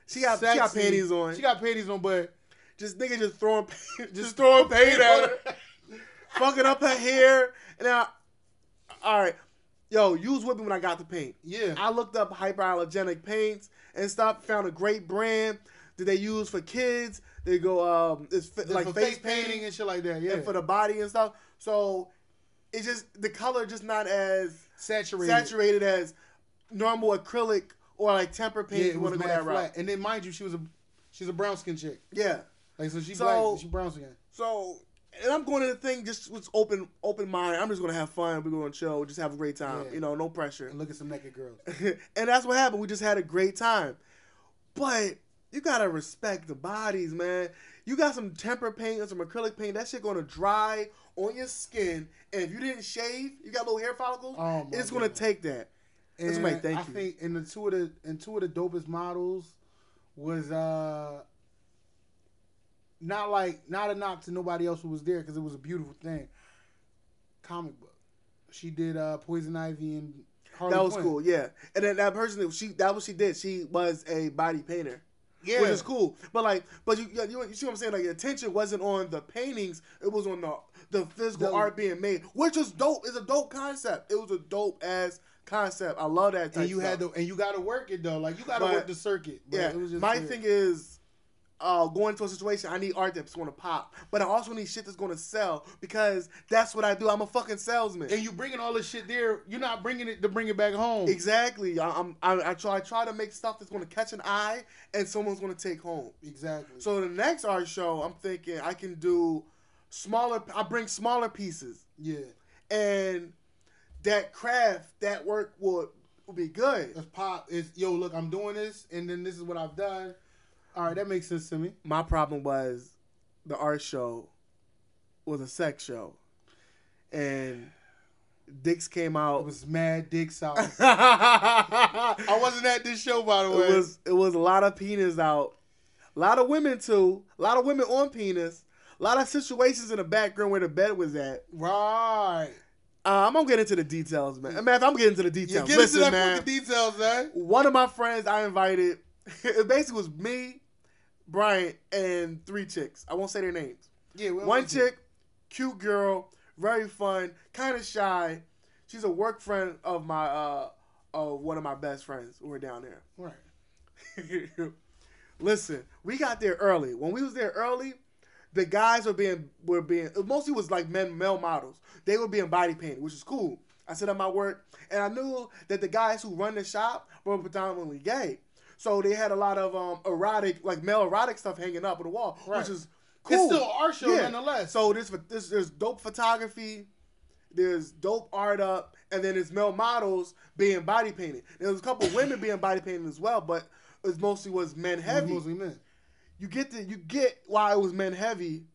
She got she got panties on. She got panties on, but just nigga just throwing just throwing paint at her. fucking up her hair. And now, all right, yo, you was with me when I got the paint. Yeah. I looked up hypoallergenic paints and stuff. Found a great brand that they use for kids. They go um, it's like for face painting and shit like that. Yeah. and for the body and stuff. So it's just the color just not as Saturated. saturated as normal acrylic or like tempera paint. Yeah, it you was want to go mad that route. And then mind you, she was a she's a brown skin chick. Yeah. Like so she So- black, she brown skin. So, and I'm going to the thing just with open open mind. I'm just gonna have fun. We're gonna chill. Just have a great time. Yeah. You know, no pressure. And look at some naked girls. and that's what happened. We just had a great time. But you gotta respect the bodies, man. You got some tempera paint or some acrylic paint. That shit gonna dry on your skin, and if you didn't shave, you got little hair follicles. Oh, it's gonna God. take that. That's And my thank I you. think in the two of the and two of the dopest models was uh not like not a knock to nobody else who was there because it was a beautiful thing. Comic book. She did uh Poison Ivy and Harley that was Quinn. cool, yeah. And then that person, that she that what she did. She was a body painter. Yeah, which is cool. But like, but you, you you see what I'm saying? Like, the attention wasn't on the paintings; it was on the the physical The- art being made, which is dope. It's a dope concept. It was a dope ass concept. I love that. And you had to and you got to work it though. Like you got to work the circuit. Yeah. it was just My weird. thing is, uh, going into a situation, I need art that's going to pop, but I also need shit that's going to sell because that's what I do. I'm a fucking salesman. and you bringing all this shit there. You're not bringing it to bring it back home. Exactly. I, I'm. I, I try. I try to make stuff that's going to catch an eye and someone's going to take home. Exactly. So the next art show, I'm thinking I can do smaller. I bring smaller pieces, yeah, and that craft, that work would would be good. that's pop. Is yo look, I'm doing this, and then this is what I've done. All right, that makes sense to me. My problem was the art show was a sex show, and dicks came out. It was mad dicks out. I wasn't at this show by the way. It was it was a lot of penis out, a lot of women too, a lot of women on penis, a lot of situations in the background where the bed was at. right. Uh, I'm gonna get into the details, man. Man, if I'm getting into the Yeah, details, get listen, into that man. fucking details, man. one of my friends I invited, it basically was me, Brian, and three chicks. I won't say their names. Yeah, One chick, cute girl, very fun, kind of shy. She's a work friend of my uh of one of my best friends who were down there. Right. Listen, we got there early. When we was there early, the guys were being were being mostly was like men male models. They were being body painted, which is cool. I set up my work, and I knew that the guys who run the shop were predominantly gay. So they had a lot of um erotic, like male erotic stuff hanging up on the wall, Right. which is cool. It's still our show nonetheless. So this, this there's dope photography, there's dope art up, and then there's male models being body painted. There was a couple women being body painted as well, but it mostly was men was heavy. mostly men. You get the you get why it was men heavy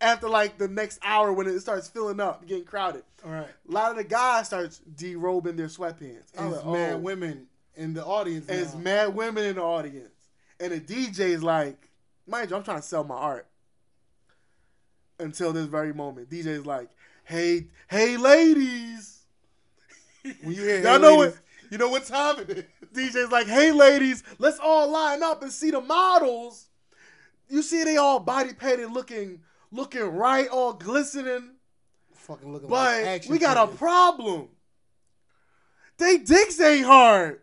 after like the next hour when it starts filling up, getting crowded. All right. A lot of the guys starts derobing their sweatpants. And like, oh. women in the audience. And it's mad women in the audience. And the DJ is like, mind you, I'm trying to sell my art. Until this very moment. DJ is like, hey, hey ladies. When you hear Y'all hey, know ladies, what you know what time it is. DJ's like, hey ladies, let's all line up and see the models. You see they all body painted looking looking right, all glistening. Fucking looking But like action we got a problem. They dicks ain't hard.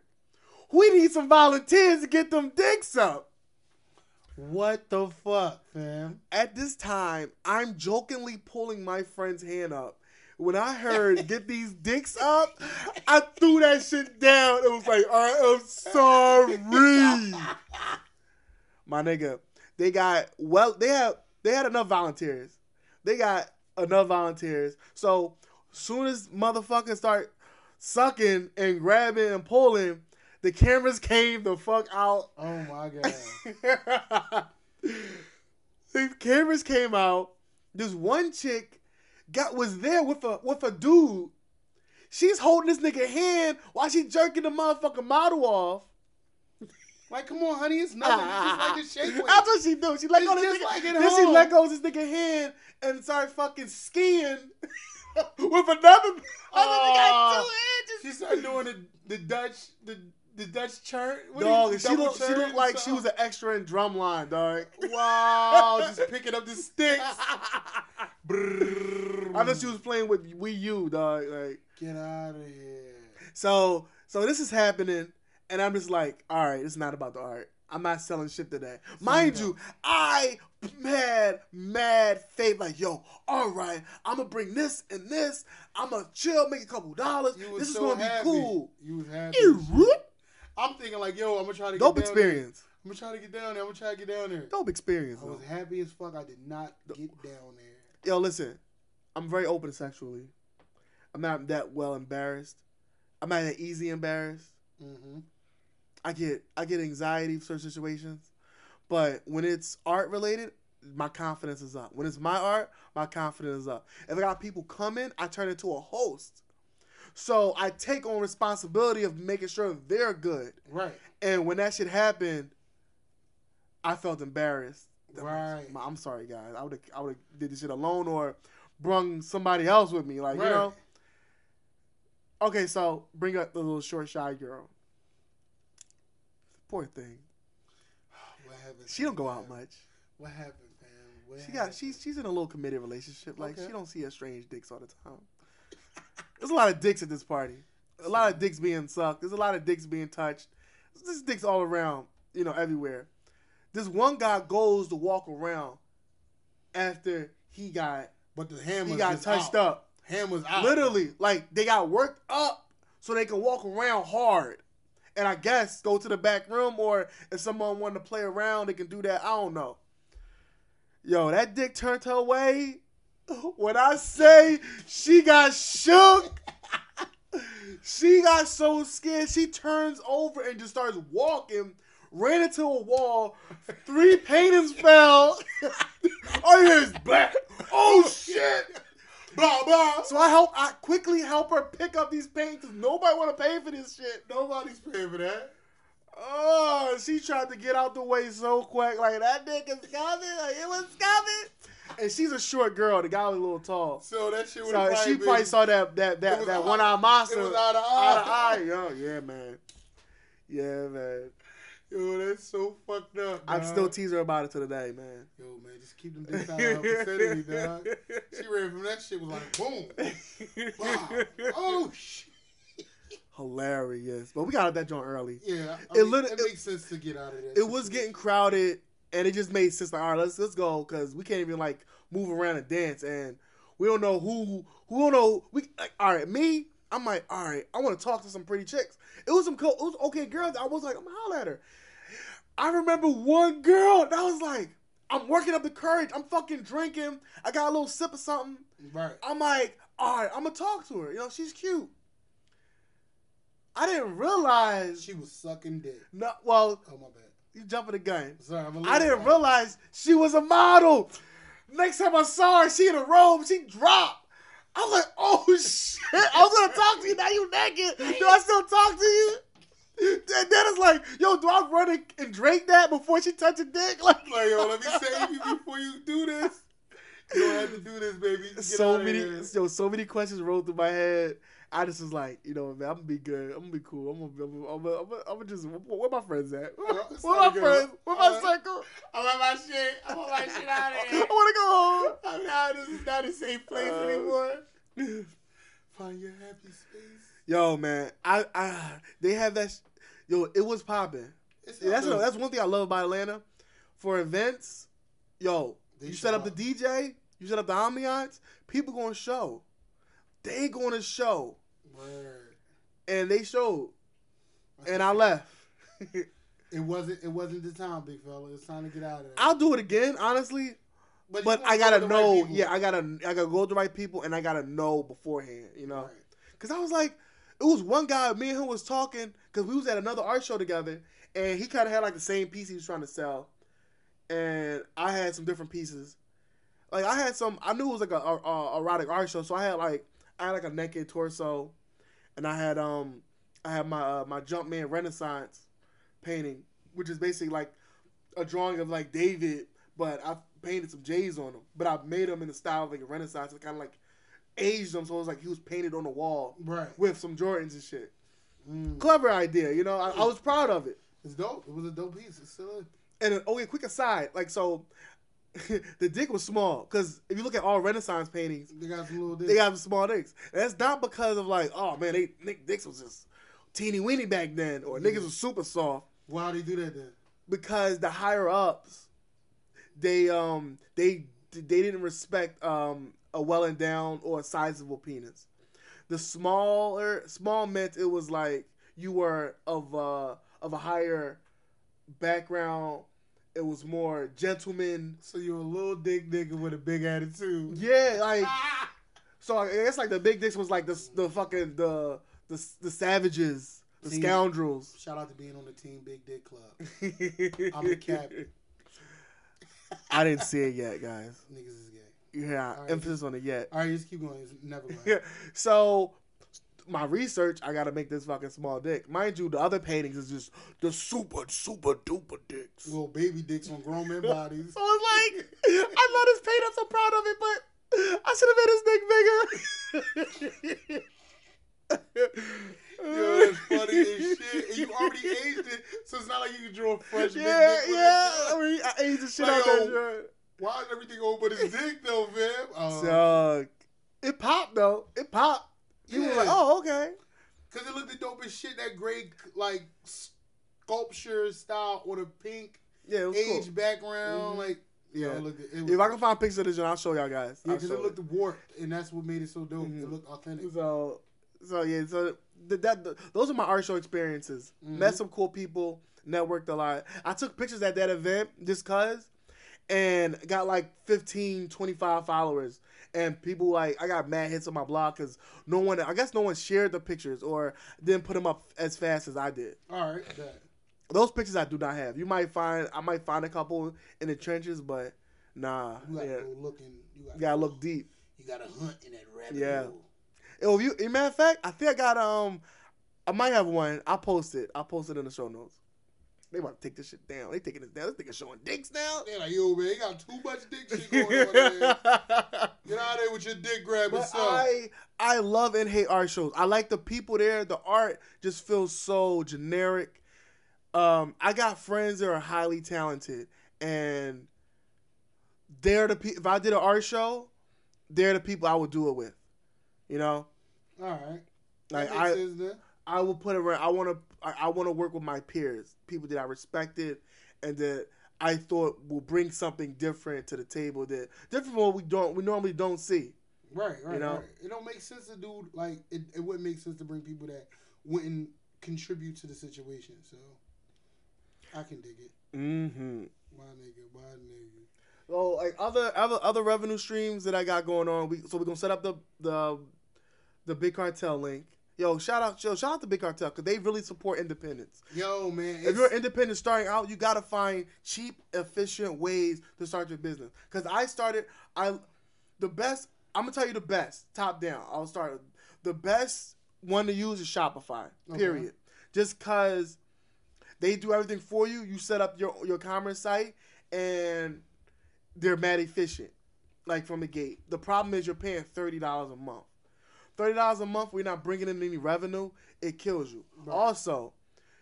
We need some volunteers to get them dicks up. What the fuck, fam? At this time, I'm jokingly pulling my friend's hand up. When I heard get these dicks up, I threw that shit down. It was like, I am sorry. My nigga, they got well, they had they had enough volunteers. They got enough volunteers. So soon as motherfuckers start sucking and grabbing and pulling, the cameras came the fuck out. Oh my god. the cameras came out. This one chick got was there with a with a dude. She's holding this nigga hand while she jerking the motherfucking model off. like, come on, honey, it's nothing. It's just like a shake weight. That's what she do. She let It's go of this nigga. like then she let go of this nigga hand and started fucking skiing with another. Other nigga two. She started doing the, the Dutch the the Dutch. What Dog, you- she looked, she looked like she was an extra in Drumline, dog. wow, just picking up the sticks. I thought she was playing with Wii U, dog. Like, Get out of here. so, so this is happening, and I'm just like, all right, it's not about the art. I'm not selling shit today. Mind you, I mad, mad faith. Like, yo, all right, I'm gonna bring this and this. I'm gonna chill, make a couple dollars. This is so gonna happy. be cool. You was happy. I'm thinking like, yo, I'm gonna try to get Dope down experience. There. I'm gonna try to get down there. I'm gonna try to get down there. Dope experience. I though. was happy as fuck. I did not get down there. Yo, listen, I'm very open sexually. I'm not that well embarrassed. I'm not that easy embarrassed. Mm-hmm. I get I get anxiety for certain situations, but when it's art related, my confidence is up. When it's my art, my confidence is up. If I got people coming, I turn into a host. So I take on responsibility of making sure they're good. Right. And when that shit happened, I felt embarrassed. Right. I'm sorry, guys. I would have I would have did this shit alone or brung somebody else with me. Like Right. you know. Okay, so bring up the little short shy girl. Poor thing. What happened? She don't go out much. What happened, man? What She got she's she's in a little committed relationship. Like Okay. she don't see her strange dicks all the time. There's a lot of dicks at this party. A lot of dicks being sucked. There's a lot of dicks being touched. There's dicks all around, you know, everywhere. This one guy goes to walk around after he got But the ham he got touched out. up. Ham was out. Literally, like they got worked up so they can walk around hard. And I guess go to the back room or if someone wanted to play around, they can do that. I don't know. Yo, that dick turned her way. When I say she got shook, she got so scared she turns over and just starts walking, ran into a wall, three paintings fell. All you hear is. Oh shit! Blah blah. So I help. I quickly help her pick up these paintings. Nobody want to pay for this shit. Nobody's paying for that. Oh, she tried to get out the way so quick. Like that dick is coming. Like it was coming. And she's a short girl. The guy was a little tall. So that shit would So have she probably saw that that that, that one eye monster. it was out of Out of eye. eye. Yo, yeah, man. Yeah, man. Yo, that's so fucked up. I'm still teasing her about it to the day, man. Yo, man, just keep them dicks out of vicinity, dog. She ran from that shit was like boom. Wow. Oh shit. Hilarious. But we got out of that joint early. Yeah, I It mean, lit- it, it- makes sense to get out of there. it was getting crowded and it just made sense like all right let's let's go because we can't even like move around and dance and we don't know who who don't know we like all right me i'm like all right i want to talk to some pretty chicks it was some cool it was okay girls i was like i'm gonna holler at her i remember one girl that was like i'm working up the courage i'm fucking drinking i got a little sip of something right. i'm like all right i'm gonna talk to her you know she's cute i didn't realize She was sucking dick. no well Oh my bad. You jumping the gun Sorry, I'm a little I didn't realize she was a model. Next time I saw her, she in a robe, she dropped. I was like, oh shit. I was gonna talk to you, now you naked. Do I still talk to you? And then it's like, yo, do I run and, drink that before she touch a dick? Like, Like, yo, let me save you before you do this. You don't have to do this, baby. Get so many, yo, so many questions rolled through my head. I just was like, you know, man, I'm gonna be good. I'm gonna be cool. I'm gonna, I'm gonna, I'm gonna, I'm gonna, I'm gonna just, where my friends at? Where, where my good. friends? Where my Uh, circle? I want my shit. I want my shit out of here. I wanna go home. I'm now. This is not a safe place Uh, anymore. Find your happy space. Yo, man, I, I, they have that. sh- Yo, it was popping. Yeah, that's not that's one thing I love about Atlanta. For events, yo, They you set up show the DJ, you set up the ambiance, people going to show. They going to show, Word. and they showed, and I left. It wasn't. It wasn't the time, big fella. It's time to get out of there. I'll do it again, honestly, But, but I gotta with the right know. yeah, I gotta, I gotta go with the right people, and I gotta know beforehand. You know. Right. Cause I was like, it was one guy, me and him was talking, cause we was at another art show together, and he kind of had like the same piece he was trying to sell, and I had some different pieces. Like I had some, I knew it was like a, a, a erotic art show, so I had like, I had like a naked torso, and I had um, I had my uh, my Jumpman Renaissance painting, which is basically like a drawing of like David, but I painted some J's on him, but I made him in the style of like a Renaissance, and kind of like aged him, so it was like he was painted on the wall Right. with some Jordans and shit. Mm. Clever idea, you know. I, I was proud of it. It's dope. It was a dope piece. It's still. And then, oh yeah, quick aside, like so, the dick was small because if you look at all Renaissance paintings, They got some little dicks. they got small dicks. And that's not because of like, oh man, they Nick dicks was just teeny weeny back then, or niggas was super soft. Why do they do that then? because the higher ups, they um they they didn't respect um a well endowed or a sizable penis. The smaller small meant it was like you were of uh of a higher background. It was more gentleman. So you're a little dick nigga with a big attitude. Yeah, like so. I guess like the big dicks was like the the fucking the the the savages, the See? scoundrels. Shout out to being on the Team Big Dick Club. I'm the captain. I didn't see it yet, guys. Niggas is gay. Yeah, right. emphasis on it yet. All right, just keep going. It's never mind. Yeah. So my research, I gotta make this fucking small dick. Mind you, the other paintings is just the super super duper dicks. Little baby dicks on grown men bodies. So it's like I love this paint. I'm so proud of it, but I should have made his dick bigger. Yo, it's funny as shit. And you already aged it, so it's not like you can draw a fresh Yeah, yeah. I mean, I aged the shit Like, out that yo. Why is everything over his dick though, man? Uh, Dog. It popped though. It popped. People were Yeah. like, oh, okay. Cause it looked the dope as shit. That gray like sculpture style or a pink Yeah, it was age cool. background. Mhm. Like Yeah. yo, it looked, it was, If I can find pictures of this, I'll show y'all guys. yeah, because it looked warped, and that's what made it so dope. Mhm. It looked authentic. So, so yeah, so th- that, th- those are my art show experiences. Mhm. Met some cool people, networked a lot. I took pictures at that event just cause, and got like 15, 25 followers. And people like I got mad hits on my blog because no one, I guess no one shared the pictures or didn't put them up as fast as I did. All right, that. Those pictures I do not have. You might find, I might find a couple in the trenches, but nah, You gotta yeah, go looking. You gotta, you gotta look deep. You gotta hunt in that rabbit hole. Yeah. hole. Oh, you, matter of fact, I think I got um, I might have one. I'll post it. I'll post it in the show notes. They about to take this shit down. They taking this down. This nigga showing dicks now. They're like, yo, man, you got too much dick shit going on there. Get out of there with your dick grabbing stuff. I I love and hate art shows. I like the people there. The art just feels so generic. Um, I got friends that are highly talented, and they're the people. If I did an art show, they're the people I would do it with. You know, All right. like I. I will put around. I want to. I, I want to work with my peers, people that I respected, and that I thought will bring something different to the table. That different from what we don't. We normally don't see. Right, right, You know? right. It don't make sense to do like it. It wouldn't make sense to bring people that wouldn't contribute to the situation. So I can dig it. Mm-hmm. Why nigga? Why nigga? So like other other other revenue streams that I got going on. We so we're gonna set up the the the big cartel link. Yo, shout out, yo, shout out to Big Cartel because they really support independence. Yo, man. If you're independent starting out, you gotta find cheap, efficient ways to start your business. Cause I started, I the best. I'm gonna tell you the best, top down. I'll start. The best one to use is Shopify. Okay. Period. Just cause they do everything for you. You set up your your commerce site, and they're mad efficient, like from the gate. The problem is you're paying thirty dollars a month. Thirty dollars a month, we're not bringing in any revenue. It kills you. Right. Also,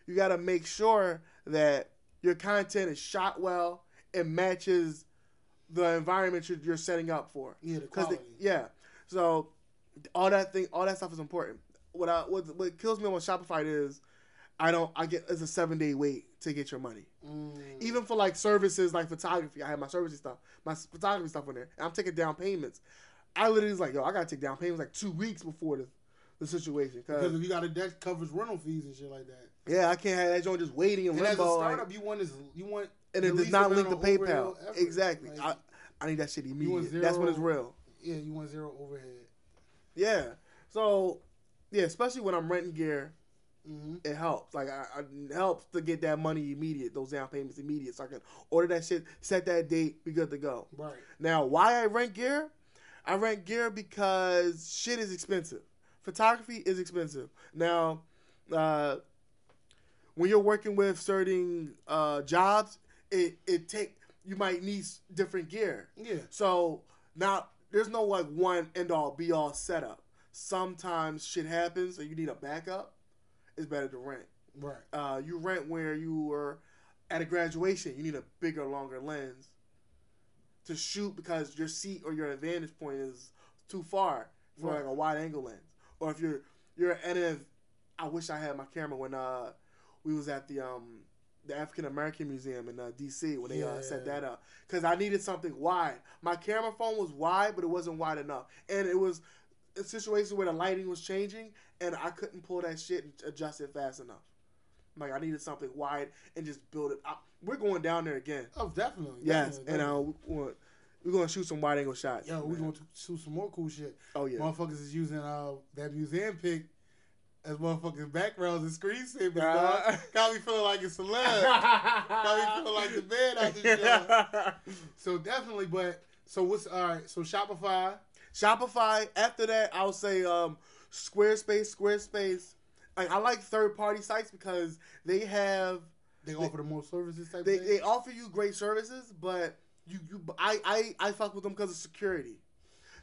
you got to make sure that your content is shot well. It matches the environment you're, you're setting up for. yeah, the quality. the- yeah. So all that thing, all that stuff is important. What I what, what kills me on Shopify is I don't I get it's a seven day wait to get your money. Mm. Even for like services like photography, I have my services stuff, my photography stuff on there, and I'm taking down payments. I literally was like, yo, I gotta take down payments like two weeks before the the situation. because if you got a deck covers rental fees and shit like that. yeah, I can't have that joint just waiting in And as a limbo. like- startup, you want is you want and it does not link to PayPal. Exactly. Like, I, I need that shit immediate. That's when it's real. yeah, you want zero overhead. Yeah. So, yeah, especially when I'm renting gear, hmm it helps. Like, I, I, it helps to get that money immediate, those down payments immediate, so I can order that shit, set that date, be good to go. Right. Now, why I rent gear? I rent gear because shit is expensive. Photography is expensive. Now, uh, when you're working with certain uh, jobs, it it take you might need different gear. Yeah. So now there's no like one end all be all setup. Sometimes shit happens and you need a backup. It's better to rent. Right. Uh, you rent where you were at a graduation. You need a bigger, longer lens to shoot because your seat or your advantage point is too far for Right. like a wide angle lens. Or if you're you're at I wish I had my camera when uh we was at the um the African American Museum in uh, D.C. when they uh, set that up because I needed something wide. My camera phone was wide, but it wasn't wide enough, and it was a situation where the lighting was changing, and I couldn't pull that shit and adjust it fast enough. Like I needed something wide and just build it. up. we're going down there again. Oh, definitely. Yes, definitely, and uh, definitely. want- we're gonna shoot some wide angle shots. Yo, we're going to shoot some more cool shit. Oh yeah. Motherfuckers is using uh, that museum pic as motherfucking backgrounds and screensavers. Uh. dog. Got me feeling like it's a celeb. Got me feeling like the man out this show. So definitely, but so what's all right? So Shopify. Shopify. After that, I'll say um, Squarespace. Squarespace. Like, I like third party sites because they have They offer the more services type they, thing. they offer you great services, but you you I I, I fuck with them because of security.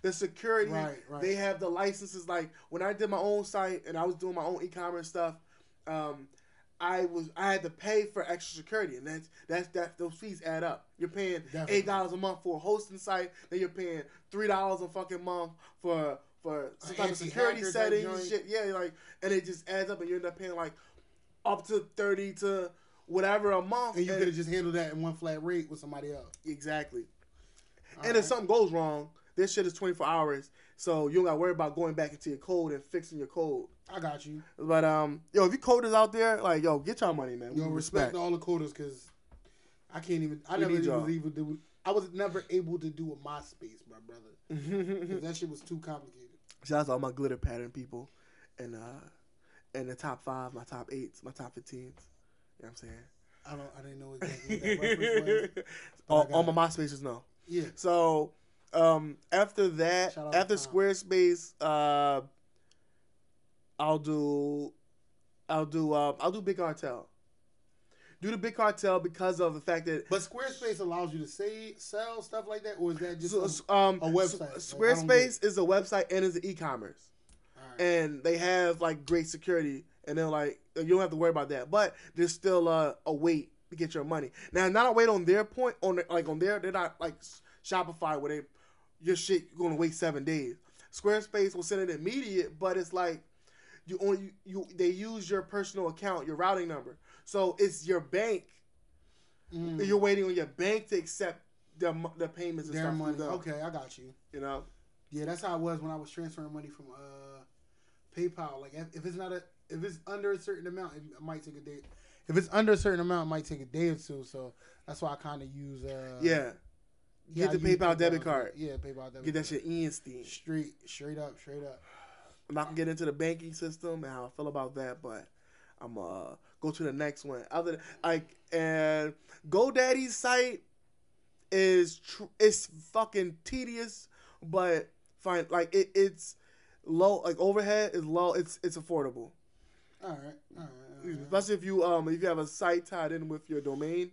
The security, Right, right. they have the licenses. Like when I did my own site and I was doing my own e-commerce stuff, um, I was I had to pay for extra security, and that's that's that those fees add up. You're paying Definitely. eight dollars a month for a hosting site, then you're paying three dollars a fucking month for for some type of security settings and shit. Yeah, like and it just adds up, and you end up paying like up to thirty to whatever a month. and you could have just handled that in one flat rate with somebody else. Exactly. and right. if something goes wrong, this shit is 24 hours, so you don't got to worry about going back into your code and fixing your code. I got you. But um, yo, if you coders out there, like yo, get y'all money, man. Yo, respect, to all the coders because I can't even. I We never need was able to do. I was never able to do a MySpace, my brother. 'Cause that shit was too complicated. Shout out to all my glitter pattern people, and uh, and the top five, my top eights, my top 15s. You know what I'm saying? I don't. I didn't know exactly what that reference was. all, all my MySpaces know. Yeah. So um, after that, after. Squarespace, uh, I'll do, I'll do, uh, I'll do Big Cartel. Do the Big Cartel because of the fact that But Squarespace allows you to say sell stuff like that, or is that just so, some- um, a website? S- Like, Squarespace is a website and is an e-commerce, Alright. and they have like great security, and then like you don't have to worry about that. But there's still uh, a wait to get your money. Now, not a wait on their point on like on their they're not like Shopify where they your shit you're going to wait seven days. Squarespace will send it immediate, but it's like you only you they use your personal account, your routing number, so it's your bank. Mm. You're waiting on your bank to accept the the payments and their stuff. money. Okay, I got you. you know. Yeah, that's how it was when I was transferring money from uh, PayPal. Like if, if it's not a if it's under a certain amount, it might take a day. If it's under a certain amount, it might take a day or two. So that's why I kind of use uh Yeah. yeah, Get the I use PayPal debit card. Yeah, PayPal debit. Get that shit instant. straight straight up, straight up. I'm not gonna get into the banking system and how I feel about that, but I'm uh go to the next one. Other like and GoDaddy's site is tr- it's fucking tedious, but fine. Like it, it's low. Like overhead is low. It's it's affordable, All right, all right. All right. especially if you um if you have a site tied in with your domain.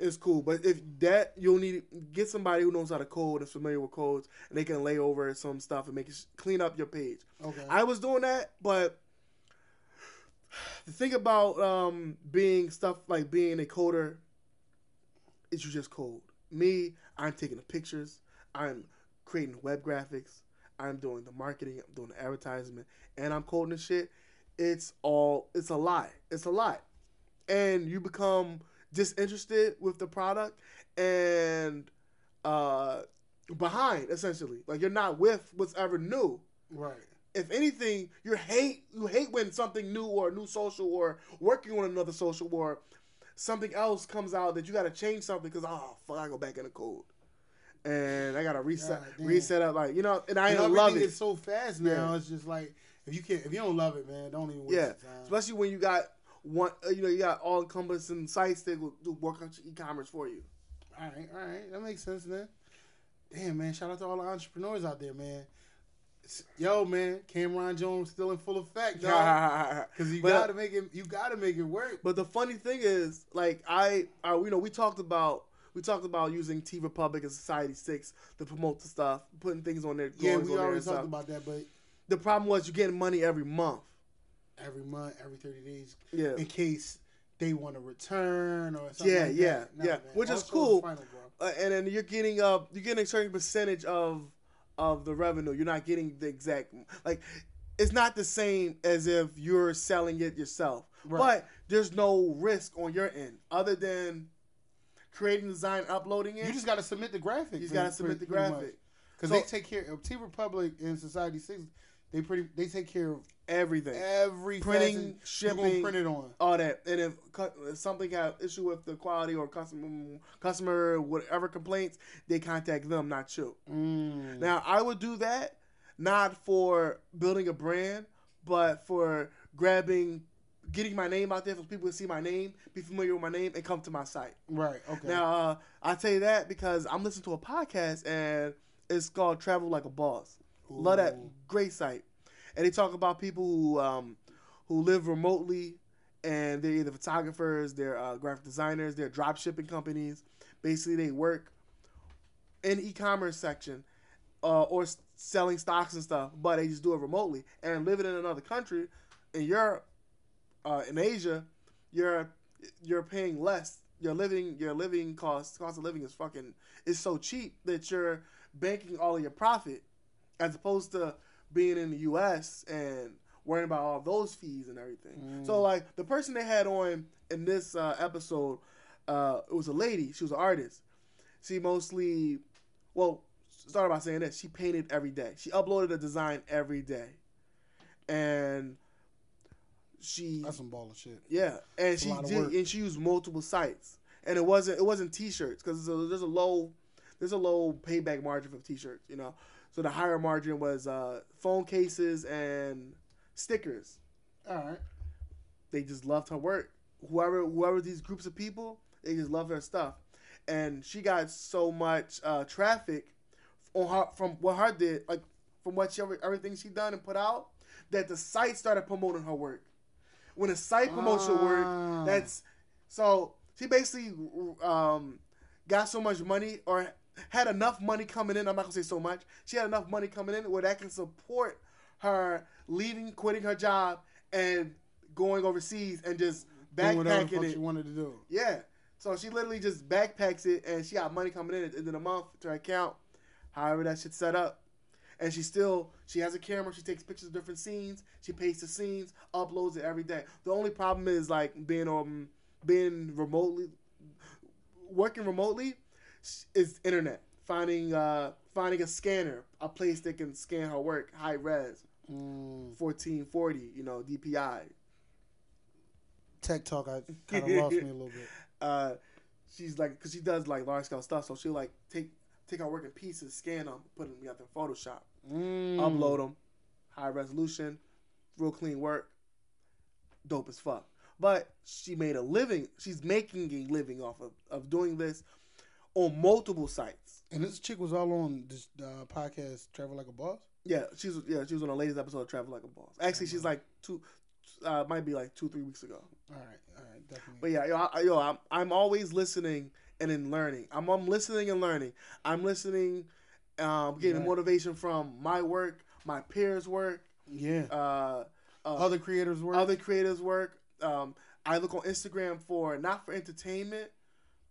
It's cool, but if that you'll need get somebody who knows how to code and familiar with codes, and they can lay over some stuff and make it clean up your page. Okay. I was doing that, but the thing about um, being stuff like being a coder is you just code. Me, I'm taking the pictures, I'm creating web graphics, I'm doing the marketing, I'm doing the advertisement, and I'm coding the shit. It's all it's a lot. It's a lot. And you become disinterested with the product and uh behind essentially. Like you're not with what's ever new right. If anything, you hate you hate when something new or a new social or working on another social or something else comes out that you got to change something because oh fuck, I go back in the code and I got to reset God reset up like you know and I And don't love it. is so fast now. Yeah. It's just like if you can't, if you don't love it, man, don't even waste yeah, time. especially when you got one, uh, you know, you got all encompassing sites that will do work on e-commerce for you. All right, all right, that makes sense, man. Damn, man, shout out to all the entrepreneurs out there, man. Yo, man, Cameron Jones still in full effect, dog. Because you But- gotta make it, you gotta make it work. But the funny thing is, like I, I, you know, we talked about we talked about using TeePublic and Society Six to promote the stuff, putting things on there. yeah, we already talked stuff. about that, but The problem was you're getting money every month. every month, every thirty days, Yeah. in case they want to return or something. Yeah, like yeah. Nah, yeah. man. Which is cool. Final. Uh, and then you're getting uh you're getting a certain percentage of of the revenue. You're not getting the exact like it's not the same as if you're selling it yourself. Right. But there's no risk on your end other than creating design, uploading it. You just got to submit the graphic. You gotta submit the graphic. because So- they take care of TeePublic and Society Six. They pretty they take care of everything. every Printing, shipping, print it on. all that. And if, if something got issue with the quality or customer, customer whatever complaints, they contact them, not you. Mm. Now, I would do that not for building a brand, but for grabbing, getting my name out there for people to see my name, be familiar with my name, and come to my site. Right. Okay. Now, uh, I tell you that because I'm listening to a podcast and it's called Travel Like a Boss. Love that great site, and they talk about people who um, who live remotely and they're either photographers, they're uh, graphic designers, they're drop shipping companies. Basically, they work in e-commerce section uh, or s- selling stocks and stuff, but they just do it remotely and living in another country in Europe, uh, in Asia, you're you're paying less. Your living your living cost cost of living is fucking is so cheap that you're banking all of your profit as opposed to being in the U.S. and worrying about all those fees and everything. So like the person they had on in this uh, episode, uh, it was a lady. She was an artist. She mostly, well, started by saying this. She painted every day. She uploaded a design every day, and she That's some ball of shit. yeah, and she did, and she used multiple sites, and it wasn't it wasn't t-shirts because there's a low there's a low payback margin for t-shirts, you know. So the higher margin was uh, phone cases and stickers. All right. They just loved her work. Whoever whoever these groups of people, they just love her stuff, and she got so much uh, traffic on her from what her did like from what she everything she done and put out that the site started promoting her work when a site promotes your Ah. work, that's so she basically um, got so much money or had enough money coming in. I'm not gonna say so much. She had enough money coming in where that can support her leaving, quitting her job, and going overseas and just backpacking it. she wanted to do. Yeah. So she literally just backpacks it and she got money coming in at the end of the month to her account, however that shit's set up. And she still she has a camera, she takes pictures of different scenes, she pastes the scenes, uploads it every day. The only problem is like being um being remotely working remotely is internet. Finding uh finding a scanner, a place that can scan her work, high res, Mm. fourteen forty, you know, DPI. Tech talk, I kind of lost me a little bit. uh, she's like, cause she does like large scale stuff, so she'll like take take our work in pieces, scan them, put them together in Photoshop, Mm. upload them, high resolution, real clean work, dope as fuck. But she made a living. She's making a living off of of doing this on multiple sites. And this chick was all on this uh, podcast, Travel Like a Boss. Yeah, she's yeah she was on the latest episode of Travel Like a Boss. Actually, she's like two, uh, might be like two three weeks ago. All right, all right, definitely. But yeah, yo, I, yo, I'm I'm always listening and in learning. I'm I'm listening and learning. I'm listening, um, getting Right. motivation from my work, my peers' work, yeah, uh, uh, other creators work. other creators' work. Um, I look on Instagram for not for entertainment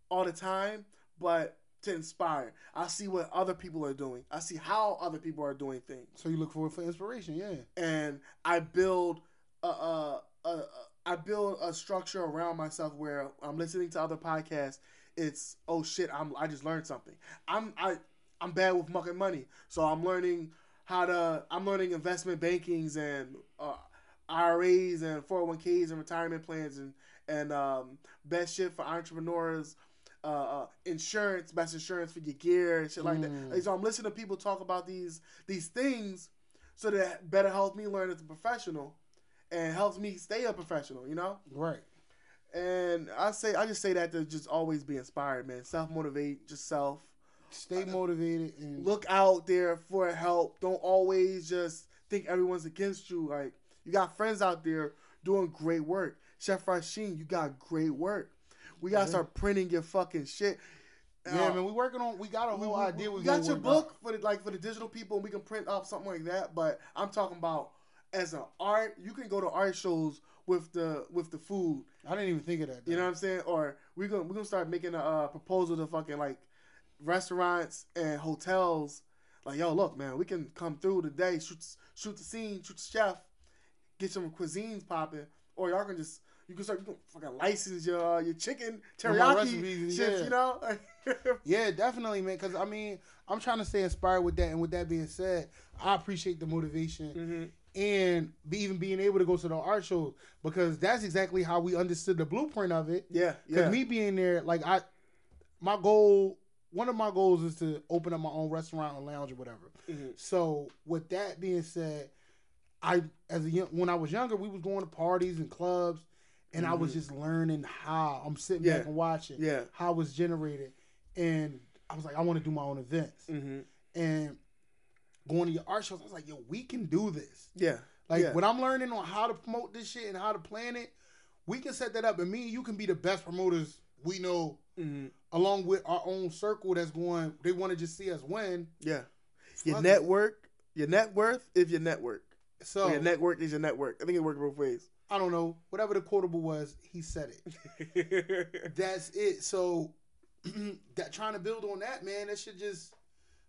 all the time, but to inspire. I see what other people are doing. I see how other people are doing things so you look forward for inspiration, yeah. and I build a, a, a, a I build a structure around myself where I'm listening to other podcasts. It's oh shit, I'm I just learned something. I'm I I'm bad with mucking money, so I'm learning how to I'm learning investment bankings and uh, IRAs and 401ks and retirement plans and and um, best shit for entrepreneurs. Uh, uh, insurance, best insurance for your gear and shit like that. Like, so I'm listening to people talk about these these things so that better helps me learn as a professional and helps me stay a professional, you know? Right. And I say I just say that to just always be inspired, man. Self motivate yourself. Stay motivated and Look out there for help. Don't always just think everyone's against you. Like you got friends out there doing great work. Chef Rasheen, you got great work. We gotta start printing your fucking shit. Yeah, Uh, man, we working on. We got a whole idea. We you got your book out. for the like for the digital people, and we can print up something like that. But I'm talking about as an art. You can go to art shows with the with the food. I didn't even think of that. You know what I'm saying? Or we're gonna we're gonna start making a uh, proposal to fucking like restaurants and hotels. Like, yo, look, man, we can come through today, shoot shoot the scene, shoot the chef, get some cuisines popping, or y'all can just You can start. You can fucking license your your chicken teriyaki recipes and shit. yeah. You know. Yeah, definitely, man. Because I mean, I'm trying to stay inspired with that. And with that being said, I appreciate the motivation Mm-hmm. and be, even being able to go to the art shows because that's exactly how we understood the blueprint of it. yeah. Because Yeah. me being there, like I, my goal, one of my goals is to open up my own restaurant or lounge or whatever. Mhm. So with that being said, I as a young, when I was younger, we was going to parties and clubs, and I was just learning how I'm sitting Mm-hmm. Yeah. back and watching Yeah. how it was generated, and I was like, I want to do my own events, Mm-hmm. and going to your art shows, I was like, yo, we can do this. Yeah. Like yeah. when I'm learning on how to promote this shit and how to plan it, we can set that up, and me and you can be the best promoters we know, Mhm. along with our own circle that's going. They want to just see us win. Yeah. Your Fuck it. network, your net worth is your network. So Or your network is your network. I think it works both ways. I don't know whatever the quotable was. He said it. That's it. So that trying to build on that, man, that should just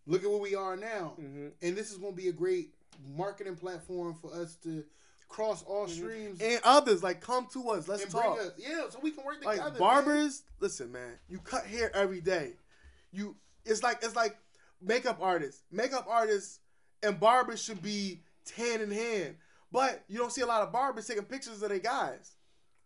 look at where we are now. Mhm. And this is going to be a great marketing platform for us to cross all streams And others like come to us. Let's and bring talk. us. Yeah, so we can work together. like man. barbers listen man you cut hair every day you it's like it's like makeup artists makeup artists and barbers should be hand in hand but you don't see a lot of barbers taking pictures of their guys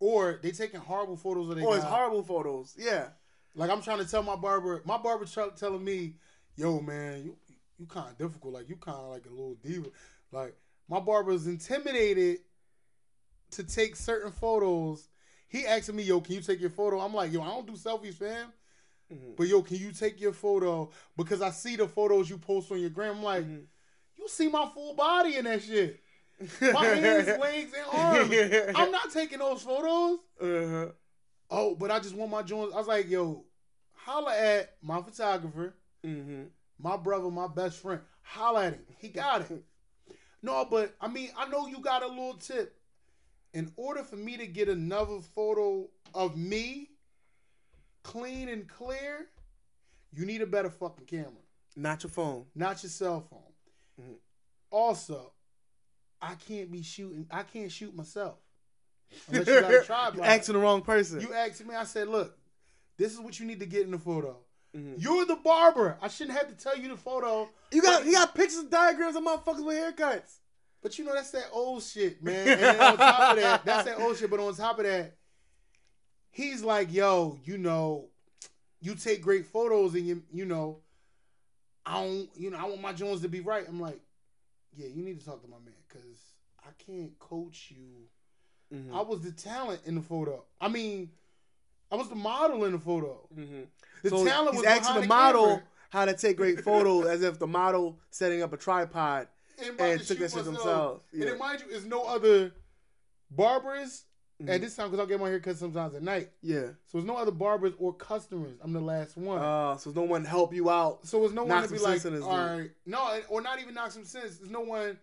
or they taking horrible photos of their or it's horrible photos yeah Like I'm trying to tell my barber, my barber try, telling me, "Yo, man, you you kind of difficult. Like you kind of like a little diva. Like my barber's intimidated to take certain photos. He asking me, "Yo, can you take your photo?" I'm like, "Yo, I don't do selfies, fam." Mhm. But yo, can you take your photo? Because I see the photos you post on your gram. I'm like, Mhm. you see my full body in that shit. My hands, legs, and arms. I'm not taking those photos. uh-huh. Oh, but I just want my joints. I was like, yo, holla at my photographer, mm-hmm. my brother, my best friend. Holla at him. He got it. No, but I mean, I know you got a little tip. In order for me to get another photo of me clean and clear, you need a better fucking camera, not your phone not your cell phone. Mhm. Also, I can't be shooting. I can't shoot myself unless you got a tripod. you asking the wrong person You asked me, I said, look, this is what you need to get in the photo. Mhm. You're the barber. I shouldn't have to tell you the photo. you got he got pictures and diagrams of motherfuckers with haircuts But you know, that's that old shit, man. And on top of that, that's that old shit. But on top of that, he's like, yo, you know, you take great photos and you, you know, I don't, you know, I want my Jones to be right. I'm like, yeah, you need to talk to my man because I can't coach you. Mhm. I was the talent in the photo. I mean, I was the model in the photo. Mhm. The so talent he's was asking the model camera. how to take great photos as if the model setting up a tripod and, and took that shit themselves. And Yeah. then mind you, there's no other barbers Mhm. at this time because I get my haircut sometimes at night. Yeah. So there's no other barbers or customers. I'm the last one. Uh, so there's no one to help you out. so there's no knock one to be like, all right, no, or not even knock some sense. There's no one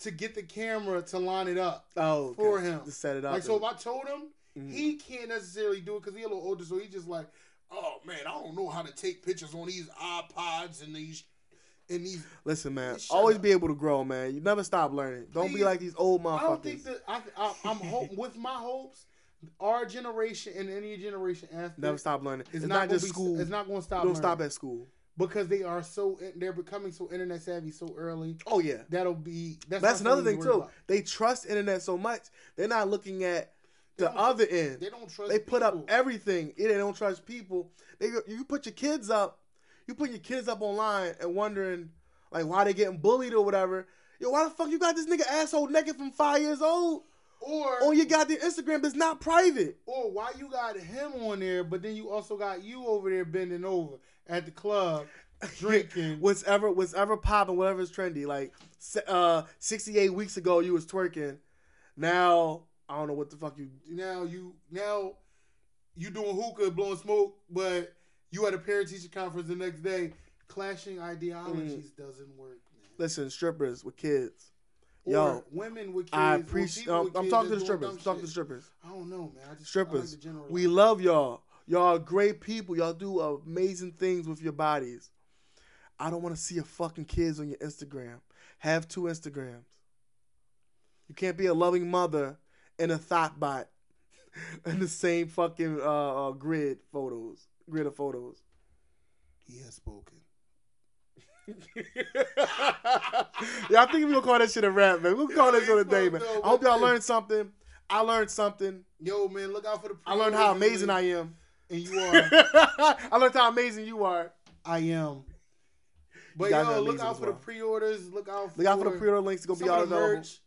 to get the camera to line it up. Oh, okay. For him. to set it up. Like so, if I told him, Mhm. he can't necessarily do it because he's a little older. So he's just like, oh man, I don't know how to take pictures on these iPods and these and these. Listen, man. Always up. be able to grow, man. You never stop learning. Don't be like these old motherfuckers. I don't think that I, I I'm hope with my hopes. Our generation and any generation after never stop learning. It's, It's, not, not, just be, school. It's not going to stop. Don't learning. stop at school. because they are so they're becoming so internet savvy so early. Oh yeah. That'll be that's, That's another thing too. about. They trust internet so much. They're not looking at They the other end. They don't trust. They put up people. everything. They don't trust people. They you put your kids up. You put your kids up online and wondering like why they getting bullied or whatever. Yo, why the fuck you got this nigga asshole naked from five years old or on your goddamn Instagram? But it's not private. or why you got him on there, but then you also got you over there bending over at the club drinking. what's ever what's ever popping, whatever's trendy. Like uh, 68 weeks ago, you was twerking. Now I don't know what the fuck you. now you now you doing hookah, blowing smoke, but you at a parent teacher conference the next day. Clashing ideologies Mm. doesn't work, man. Listen, strippers with kids. Or Yo, women with kids. I appreciate. people I'm, with I'm kids talking to the strippers. talking to the strippers. I don't know, man. I just Strippers. Like We love y'all. Y'all are great people. Y'all do amazing things with your bodies. I don't want to see your fucking kids on your Instagram. Have two Instagrams. You can't be a loving mother and a thought bot in the same fucking uh, uh, grid photos, grid of photos. He has spoken. yeah, I think we're gonna call that shit a rap, man. We'll call this on a day, man. I hope y'all learned something. I learned something. Yo, man, look out for the. I learned how amazing. I am. And you are. I learned how amazing you are. I am. But yo, look out for well. the pre-orders. Look out. For Look out for the pre-order links. It's gonna be of all the merch.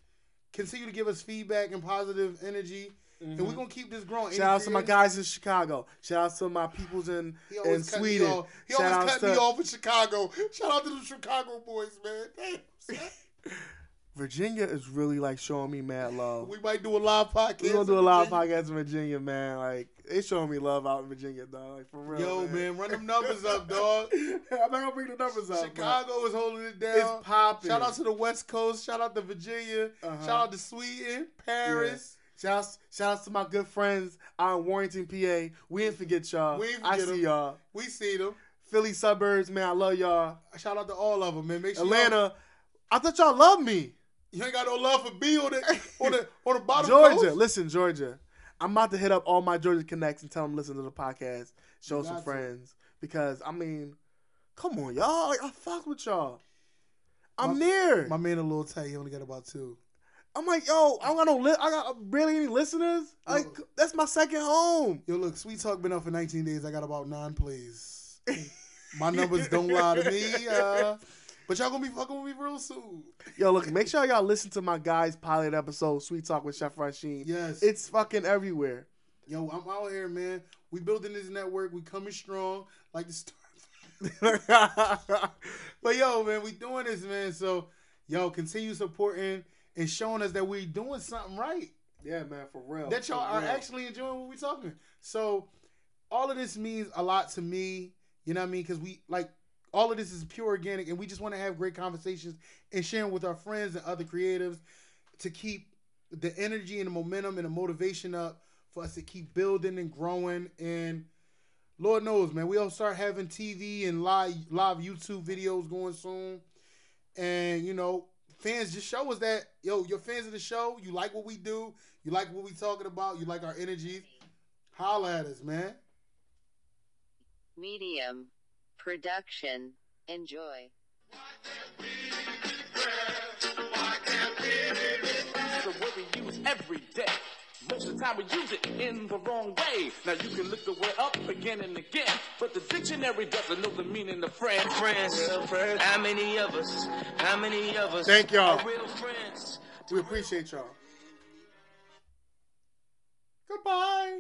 Continue to give us feedback and positive energy, and we're gonna keep this growing. Mm-hmm. Shout out to my guys in Chicago. Shout out to my peoples in, in cut Sweden. He Shout always cut me off in Chicago. Shout out to the Chicago boys, man. Damn. Virginia is really like showing me mad love. we might do a live podcast. We're gonna do a live in podcast in Virginia, man. Like they showing me love out in Virginia, dog. Like for real. Yo, man, run them numbers up, dog. I'm not gonna bring the numbers up. Chicago is holding it down. It's popping. Shout out to the West Coast. Shout out to Virginia. Uh-huh. Shout out to Sweden, Paris. Shout out, shout out to my good friends out in Warrington, PA. We didn't forget y'all. We ain't I forget see 'em. y'all. We see them. Philly suburbs, man. I love y'all. Shout out to all of them, man. Make sure Atlanta. I thought y'all loved me. You ain't got no love for B on the on the on the bottom Georgia, coast. listen, Georgia. I'm about to hit up all my Georgia connects and tell them listen to the podcast, show some got to. friends because I mean, come on, y'all. Like, I fuck with y'all. I'm My- near. My man a little tight. He only got about two. I'm like, yo, I don't got no. Li- I got barely any listeners. Like, Yo. that's my second home. Yo, look, Sweet Talk been up for 19 days. I got about nine plays. My numbers don't lie to me. Uh, but y'all gonna be fucking with me real soon. Yo, look, make sure y'all listen to my guys' pilot episode, Sweet Talk with Chef Rasheen. Yes. It's fucking everywhere. Yo, I'm out here, man. We building this network. We coming strong like the stars. but yo, man, we doing this, man. So, yo, continue supporting and showing us that we're doing something right. yeah, man, for real. that y'all are real. actually enjoying what we're talking. So, all of this means a lot to me. You know what I mean? Because we like all of this is pure organic, and we just want to have great conversations and sharing with our friends and other creatives to keep the energy and the momentum and the motivation up for us to keep building and growing. And Lord knows, man, we'll start having TV and live live YouTube videos going soon. And you know, fans just show us that yo, you're fans of the show. You like what we do. You like what we talking about. You like our energy. Holla at us, man. Medium. Production. Enjoy. It's a word we use every day. Most of the time we use it in the wrong way. Now you can look the word up again and again, but the dictionary doesn't know the meaning of friend. Friends, friends. How many of us? How many of us? Thank y'all. real friends. We appreciate y'all. Goodbye.